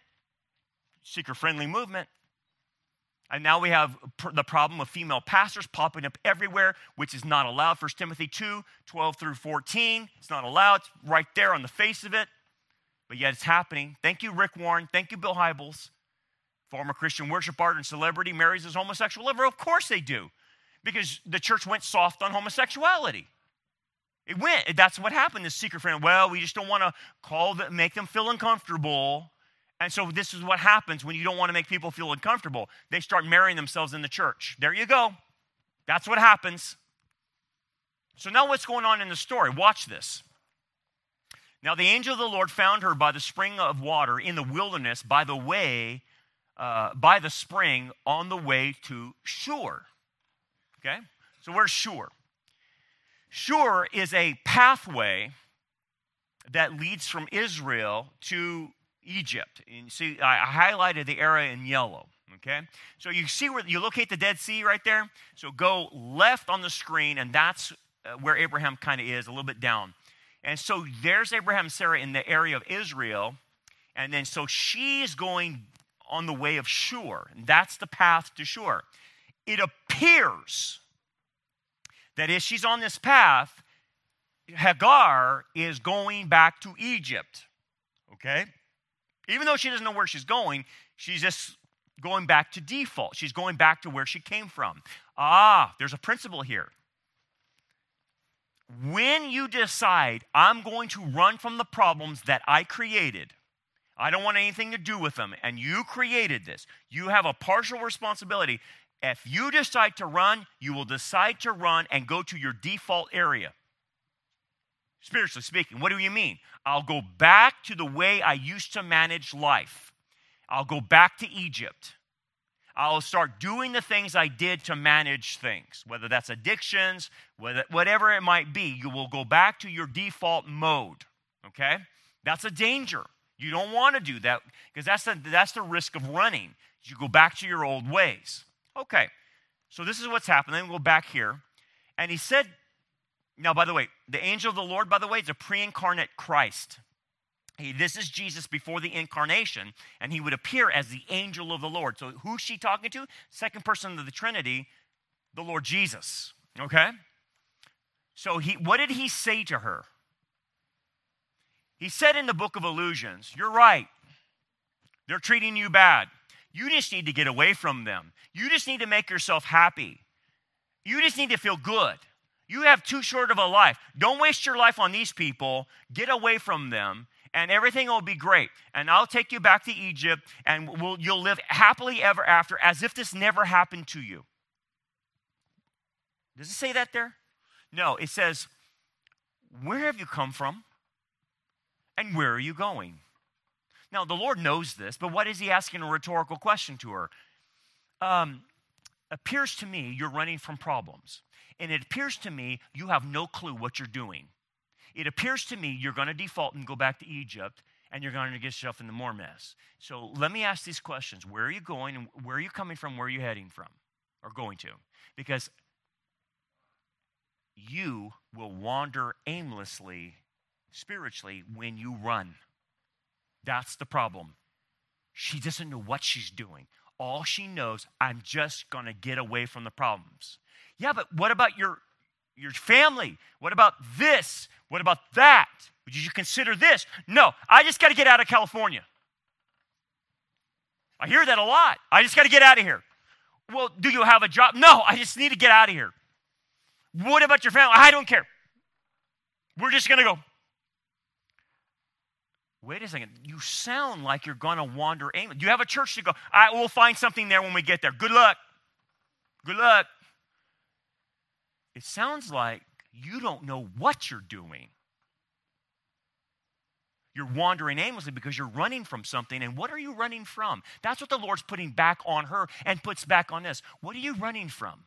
Seeker friendly movement. And now we have the problem of female pastors popping up everywhere, which is not allowed. 1 Timothy 2 12 through 14. It's not allowed. It's right there on the face of it but yet it's happening. Thank you, Rick Warren. Thank you, Bill Hybels. Former Christian worship art and celebrity marries his homosexual lover. Of course they do, because the church went soft on homosexuality. It went. That's what happened. This secret friend. Well, we just don't want to call them, make them feel uncomfortable. And so this is what happens when you don't want to make people feel uncomfortable. They start marrying themselves in the church. There you go. That's what happens. So now what's going on in the story? Watch this. Now the angel of the Lord found her by the spring of water in the wilderness by the way, uh, by the spring on the way to Shur. Okay? So where's Shur? Shur is a pathway that leads from Israel to Egypt. And you see, I highlighted the area in yellow. Okay? So you see where you locate the Dead Sea right there? So go left on the screen, and that's uh, where Abraham kind of is, a little bit down. And so there's Abraham and Sarah in the area of Israel. And then so she's going on the way of Shur. And that's the path to Shur. It appears that if she's on this path, Hagar is going back to Egypt. Okay? Even though she doesn't know where she's going, she's just going back to default. She's going back to where she came from. Ah, there's a principle here. When you decide, I'm going to run from the problems that I created, I don't want anything to do with them, and you created this, you have a partial responsibility. If you decide to run, you will decide to run and go to your default area. Spiritually speaking, what do you mean? I'll go back to the way I used to manage life. I'll go back to Egypt. I'll start doing the things I did to manage things, whether that's addictions, whether, whatever it might be. You will go back to your default mode. Okay? That's a danger. You don't want to do that because that's the, that's the risk of running. You go back to your old ways. Okay, so this is what's happening. We'll go back here. And he said, now, by the way, the angel of the Lord, by the way, is a pre incarnate Christ. He, this is Jesus before the incarnation, and he would appear as the angel of the Lord. So, who's she talking to? Second person of the Trinity, the Lord Jesus. Okay? So, he, what did he say to her? He said in the book of Illusions, You're right. They're treating you bad. You just need to get away from them. You just need to make yourself happy. You just need to feel good. You have too short of a life. Don't waste your life on these people. Get away from them, and everything will be great. And I'll take you back to Egypt, and we'll, you'll live happily ever after as if this never happened to you. Does it say that there? No, it says, Where have you come from? And where are you going? Now, the Lord knows this, but what is He asking a rhetorical question to her? Um, appears to me you're running from problems. And it appears to me you have no clue what you're doing. It appears to me you're going to default and go back to Egypt and you're going to get yourself into more mess. So let me ask these questions Where are you going and where are you coming from? Where are you heading from or going to? Because you will wander aimlessly spiritually when you run. That's the problem. She doesn't know what she's doing. All she knows, I'm just going to get away from the problems. Yeah, but what about your, your family? What about this? What about that? Would you consider this? No, I just got to get out of California. I hear that a lot. I just got to get out of here. Well, do you have a job? No, I just need to get out of here. What about your family? I don't care. We're just going to go. Wait a second. You sound like you're going to wander aimlessly. You have a church to go. I will find something there when we get there. Good luck. Good luck. It sounds like you don't know what you're doing. You're wandering aimlessly because you're running from something. And what are you running from? That's what the Lord's putting back on her and puts back on this. What are you running from?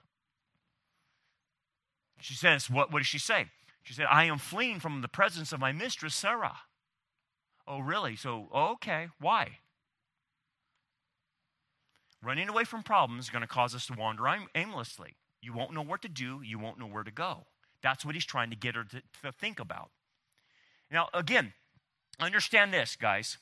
She says, What, what does she say? She said, I am fleeing from the presence of my mistress, Sarah. Oh, really? So, okay. Why? Running away from problems is going to cause us to wander aimlessly. You won't know what to do, you won't know where to go. That's what he's trying to get her to, to think about. Now, again, understand this, guys.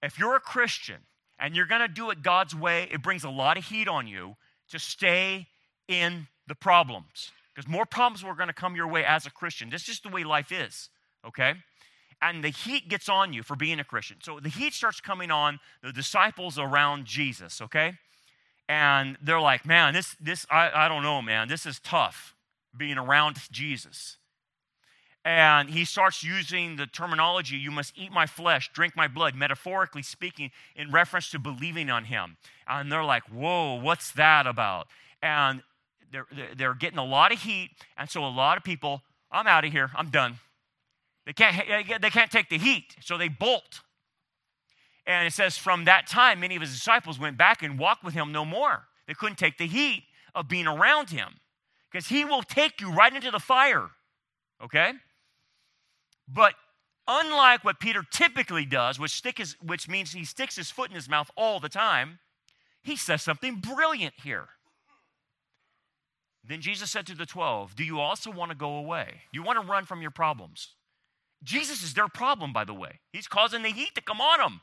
If you're a Christian and you're going to do it God's way, it brings a lot of heat on you to stay in the problems. Because more problems are going to come your way as a Christian. This is just the way life is, okay? And the heat gets on you for being a Christian. So the heat starts coming on the disciples around Jesus, okay? and they're like, man, this, this I, I don't know, man, this is tough being around Jesus. And he starts using the terminology, you must eat my flesh, drink my blood, metaphorically speaking, in reference to believing on him. And they're like, whoa, what's that about? And they're, they're getting a lot of heat. And so a lot of people, I'm out of here, I'm done. They can't, they can't take the heat, so they bolt. And it says, from that time, many of his disciples went back and walked with him no more. They couldn't take the heat of being around him because he will take you right into the fire. Okay? But unlike what Peter typically does, which, stick his, which means he sticks his foot in his mouth all the time, he says something brilliant here. Then Jesus said to the 12, Do you also want to go away? You want to run from your problems? Jesus is their problem, by the way. He's causing the heat to come on them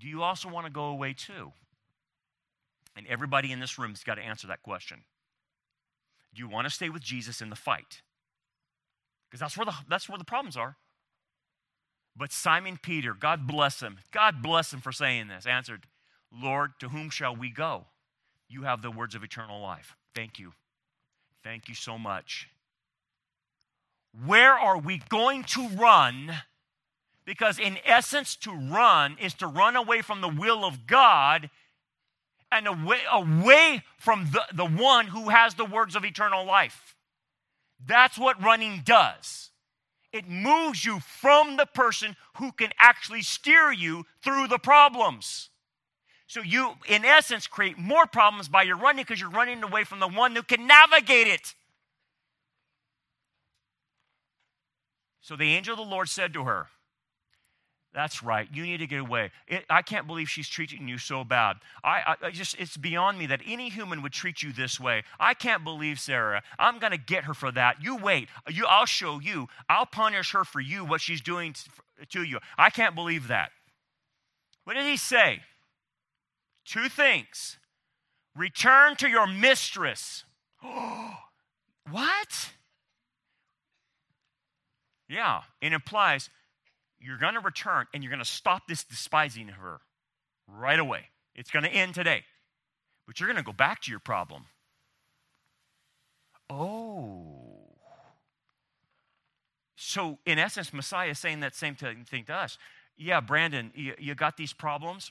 do you also want to go away too? And everybody in this room has got to answer that question. Do you want to stay with Jesus in the fight? Because that's where the, that's where the problems are. But Simon Peter, God bless him, God bless him for saying this, answered, Lord, to whom shall we go? You have the words of eternal life. Thank you. Thank you so much. Where are we going to run? Because, in essence, to run is to run away from the will of God and away, away from the, the one who has the words of eternal life. That's what running does. It moves you from the person who can actually steer you through the problems. So you, in essence, create more problems by your running because you're running away from the one who can navigate it. So the angel of the Lord said to her, that's right. You need to get away. It, I can't believe she's treating you so bad. I, I, just, it's beyond me that any human would treat you this way. I can't believe Sarah. I'm going to get her for that. You wait. You, I'll show you. I'll punish her for you, what she's doing to, to you. I can't believe that. What did he say? Two things return to your mistress. what? Yeah, it implies you're going to return and you're going to stop this despising her right away. It's going to end today. But you're going to go back to your problem. Oh. So, in essence, Messiah is saying that same thing to us. Yeah, Brandon, you, you got these problems.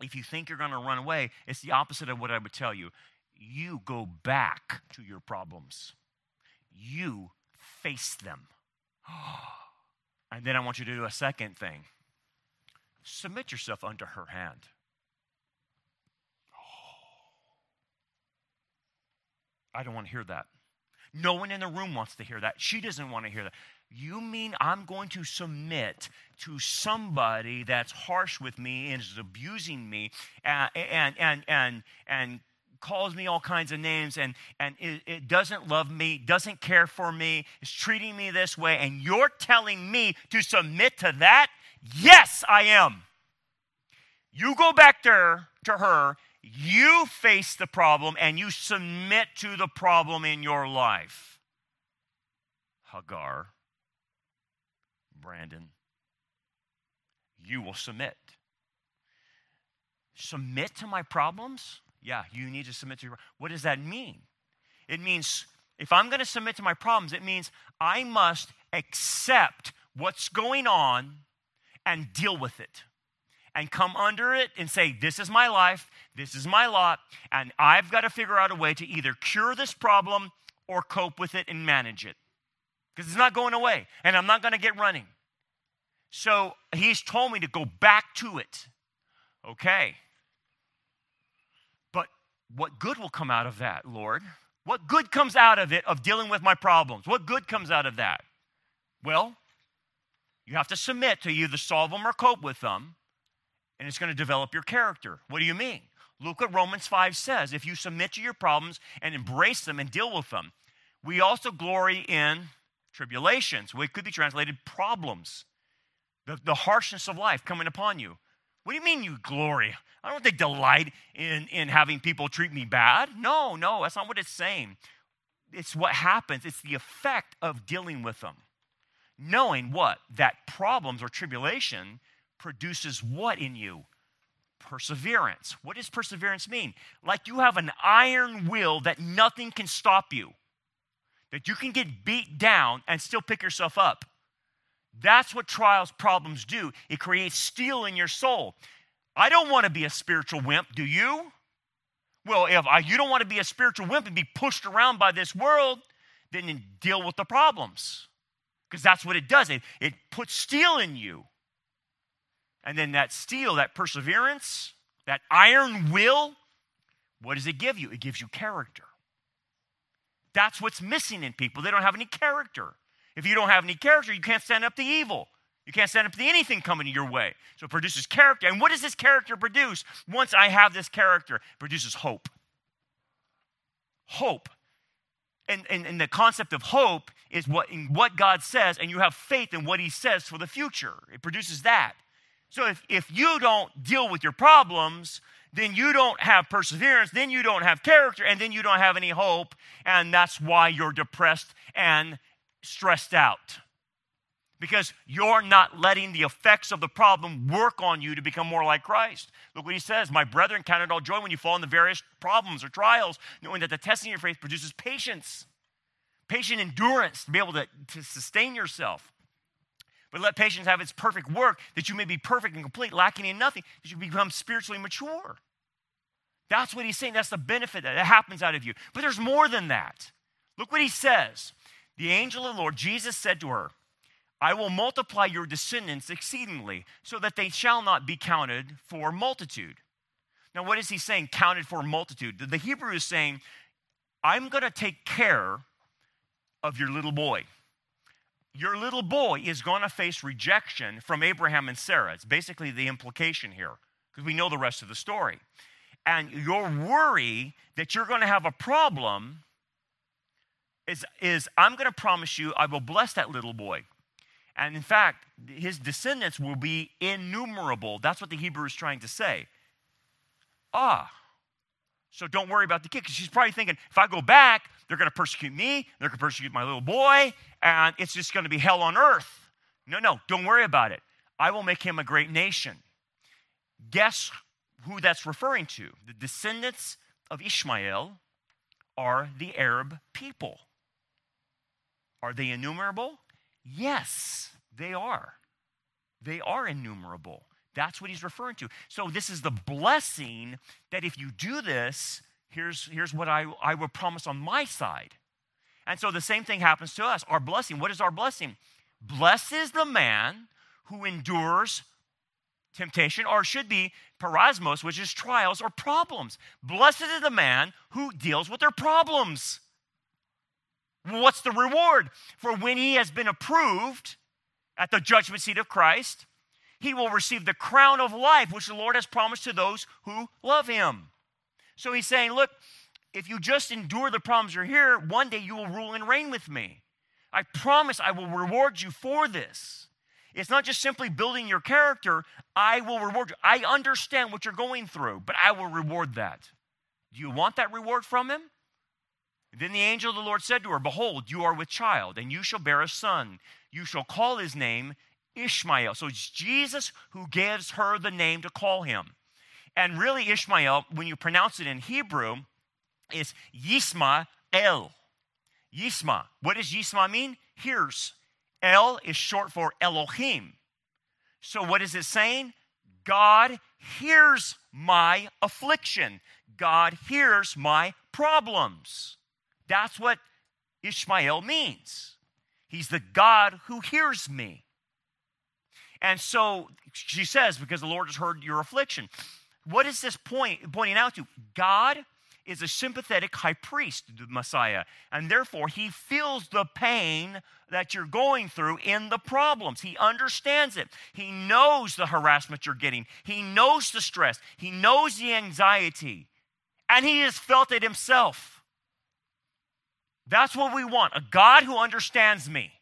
If you think you're going to run away, it's the opposite of what I would tell you. You go back to your problems, you face them. And then I want you to do a second thing submit yourself unto her hand. I don't want to hear that. No one in the room wants to hear that. She doesn't want to hear that. You mean I'm going to submit to somebody that's harsh with me and is abusing me and, and, and, and, and calls me all kinds of names and, and it, it, doesn't love me, doesn't care for me, is treating me this way, and you're telling me to submit to that? Yes, I am. You go back there to her, you face the problem, and you submit to the problem in your life. Hagar, Brandon, you will submit. Submit to my problems? Yeah, you need to submit to your. What does that mean? It means if I'm going to submit to my problems, it means I must accept what's going on and deal with it and come under it and say, This is my life, this is my lot, and I've got to figure out a way to either cure this problem or cope with it and manage it. Because it's not going away, and I'm not going to get running. So he's told me to go back to it. Okay. What good will come out of that, Lord? What good comes out of it of dealing with my problems? What good comes out of that? Well, you have to submit to either solve them or cope with them, and it's going to develop your character. What do you mean? Look what Romans 5 says. If you submit to your problems and embrace them and deal with them, we also glory in tribulations. It could be translated problems, the, the harshness of life coming upon you. What do you mean you glory? I don't think delight in, in having people treat me bad. No, no, that's not what it's saying. It's what happens, it's the effect of dealing with them. Knowing what? That problems or tribulation produces what in you? Perseverance. What does perseverance mean? Like you have an iron will that nothing can stop you, that you can get beat down and still pick yourself up. That's what trials, problems do. It creates steel in your soul. I don't want to be a spiritual wimp, do you? Well, if I, you don't want to be a spiritual wimp and be pushed around by this world, then deal with the problems. Because that's what it does. It, it puts steel in you. And then that steel, that perseverance, that iron will, what does it give you? It gives you character. That's what's missing in people. They don't have any character. If you don't have any character, you can't stand up to evil. You can't stand up to anything coming your way. So it produces character. And what does this character produce? Once I have this character, it produces hope. Hope. And, and, and the concept of hope is what, in what God says, and you have faith in what He says for the future. It produces that. So if, if you don't deal with your problems, then you don't have perseverance, then you don't have character, and then you don't have any hope, and that's why you're depressed and stressed out. because you're not letting the effects of the problem work on you to become more like Christ. Look what he says My brethren, count it all joy when you fall into various problems or trials, knowing that the testing of your faith produces patience, patient endurance to be able to, to sustain yourself. But let patience have its perfect work, that you may be perfect and complete, lacking in nothing, that you become spiritually mature. That's what he's saying. That's the benefit that happens out of you. But there's more than that. Look what he says. The angel of the Lord, Jesus said to her, I will multiply your descendants exceedingly, so that they shall not be counted for multitude. Now, what is he saying? Counted for multitude. The Hebrew is saying, I'm going to take care of your little boy. Your little boy is going to face rejection from Abraham and Sarah. It's basically the implication here, because we know the rest of the story. And your worry that you're going to have a problem is, is I'm going to promise you, I will bless that little boy. And in fact, his descendants will be innumerable. That's what the Hebrew is trying to say. Ah, so don't worry about the kid because she's probably thinking, if I go back, they're going to persecute me, they're going to persecute my little boy, and it's just going to be hell on earth. No, no, don't worry about it. I will make him a great nation. Guess who that's referring to? The descendants of Ishmael are the Arab people. Are they innumerable? Yes, they are. They are innumerable. That's what he's referring to. So, this is the blessing that if you do this, here's, here's what I, I will promise on my side. And so, the same thing happens to us. Our blessing, what is our blessing? Blessed is the man who endures temptation, or should be peirasmos, which is trials or problems. Blessed is the man who deals with their problems. What's the reward? For when he has been approved at the judgment seat of Christ, he will receive the crown of life, which the Lord has promised to those who love him. So he's saying, Look, if you just endure the problems you're here, one day you will rule and reign with me. I promise I will reward you for this. It's not just simply building your character, I will reward you. I understand what you're going through, but I will reward that. Do you want that reward from him? Then the angel of the Lord said to her, Behold, you are with child, and you shall bear a son. You shall call his name Ishmael. So it's Jesus who gives her the name to call him. And really, Ishmael, when you pronounce it in Hebrew, is Yisma El. Yisma. What does Yisma mean? Hears. El is short for Elohim. So what is it saying? God hears my affliction. God hears my problems. That's what Ishmael means. He's the God who hears me. And so she says, because the Lord has heard your affliction. What is this point pointing out to? God is a sympathetic high priest, the Messiah, and therefore he feels the pain that you're going through in the problems. He understands it. He knows the harassment you're getting. He knows the stress. He knows the anxiety. And he has felt it himself. That's what we want a God who understands me,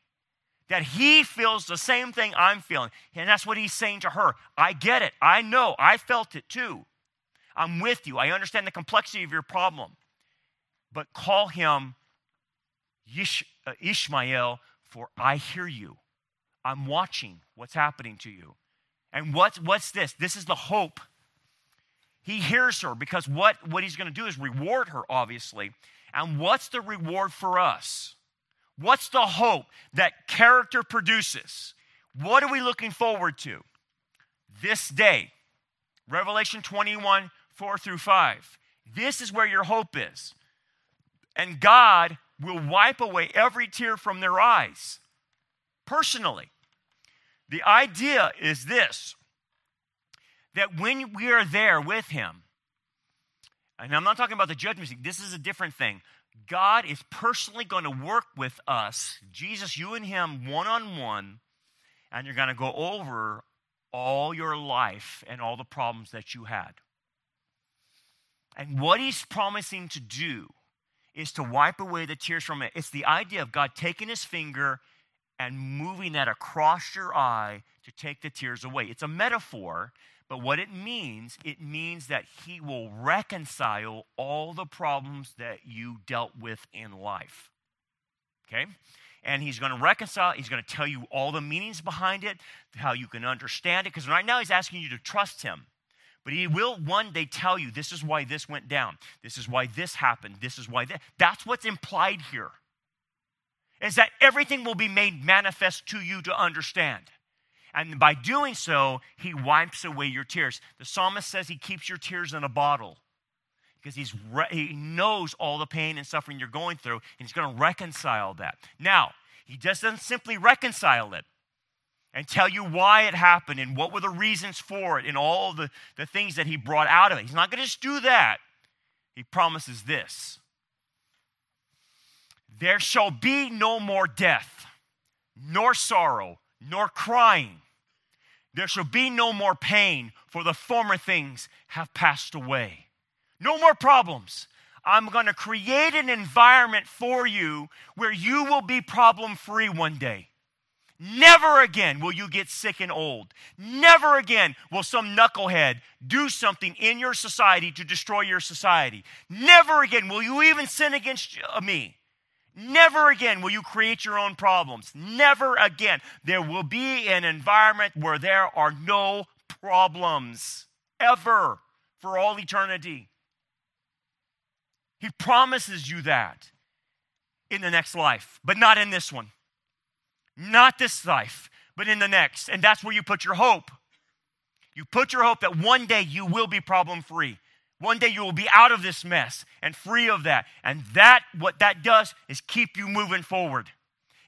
that he feels the same thing I'm feeling. And that's what he's saying to her. I get it. I know. I felt it too. I'm with you. I understand the complexity of your problem. But call him Ish- uh, Ishmael, for I hear you. I'm watching what's happening to you. And what's, what's this? This is the hope. He hears her because what, what he's going to do is reward her, obviously. And what's the reward for us? What's the hope that character produces? What are we looking forward to? This day, Revelation 21 4 through 5. This is where your hope is. And God will wipe away every tear from their eyes personally. The idea is this that when we are there with Him, and I'm not talking about the judgment seat, this is a different thing. God is personally going to work with us, Jesus, you and Him, one on one, and you're going to go over all your life and all the problems that you had. And what He's promising to do is to wipe away the tears from it. It's the idea of God taking His finger and moving that across your eye to take the tears away. It's a metaphor but what it means, it means that He will reconcile all the problems that you dealt with in life. Okay? and he's going to reconcile. He's going to tell you all the meanings behind it, how you can understand it. Because right now he's asking you to trust him. But he will one day tell you this is why this went down. This is why this happened. This is why that. That's what's implied here. Is that everything will be made manifest to you to understand. And by doing so, he wipes away your tears. The psalmist says he keeps your tears in a bottle because he's re- he knows all the pain and suffering you're going through, and he's going to reconcile that. Now, he doesn't simply reconcile it and tell you why it happened and what were the reasons for it and all the, the things that he brought out of it. He's not going to just do that. He promises this There shall be no more death, nor sorrow, nor crying. There shall be no more pain, for the former things have passed away. No more problems. I'm going to create an environment for you where you will be problem free one day. Never again will you get sick and old. Never again will some knucklehead do something in your society to destroy your society. Never again will you even sin against uh, me. Never again will you create your own problems. Never again. There will be an environment where there are no problems ever for all eternity. He promises you that in the next life, but not in this one. Not this life, but in the next. And that's where you put your hope. You put your hope that one day you will be problem free. One day you will be out of this mess and free of that. And that, what that does is keep you moving forward.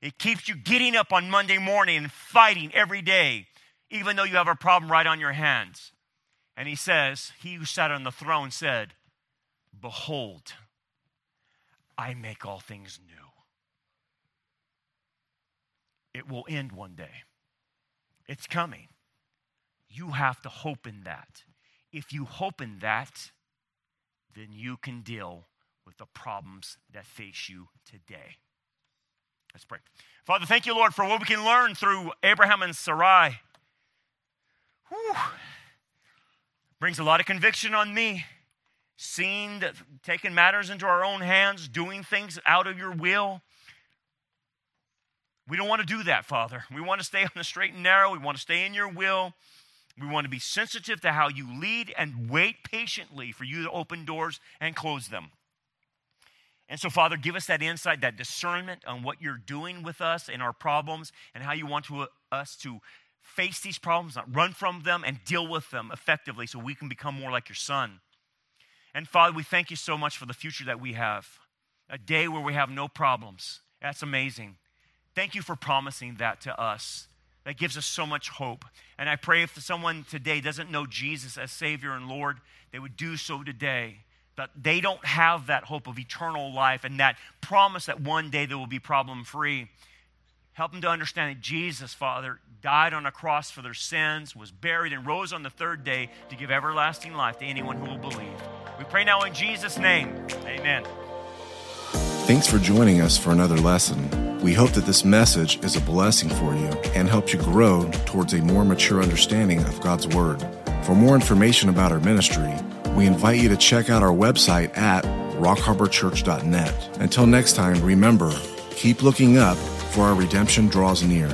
It keeps you getting up on Monday morning and fighting every day, even though you have a problem right on your hands. And he says, He who sat on the throne said, Behold, I make all things new. It will end one day. It's coming. You have to hope in that. If you hope in that, then you can deal with the problems that face you today. Let's pray. Father, thank you, Lord, for what we can learn through Abraham and Sarai. Whew. Brings a lot of conviction on me seeing that taking matters into our own hands, doing things out of your will. We don't want to do that, Father. We want to stay on the straight and narrow. We want to stay in your will. We want to be sensitive to how you lead and wait patiently for you to open doors and close them. And so, Father, give us that insight, that discernment on what you're doing with us and our problems and how you want to, uh, us to face these problems, not run from them, and deal with them effectively so we can become more like your Son. And Father, we thank you so much for the future that we have a day where we have no problems. That's amazing. Thank you for promising that to us. That gives us so much hope. And I pray if someone today doesn't know Jesus as Savior and Lord, they would do so today. That they don't have that hope of eternal life and that promise that one day they will be problem free. Help them to understand that Jesus, Father, died on a cross for their sins, was buried, and rose on the third day to give everlasting life to anyone who will believe. We pray now in Jesus' name. Amen. Thanks for joining us for another lesson. We hope that this message is a blessing for you and helps you grow towards a more mature understanding of God's Word. For more information about our ministry, we invite you to check out our website at rockharborchurch.net. Until next time, remember, keep looking up for our redemption draws near.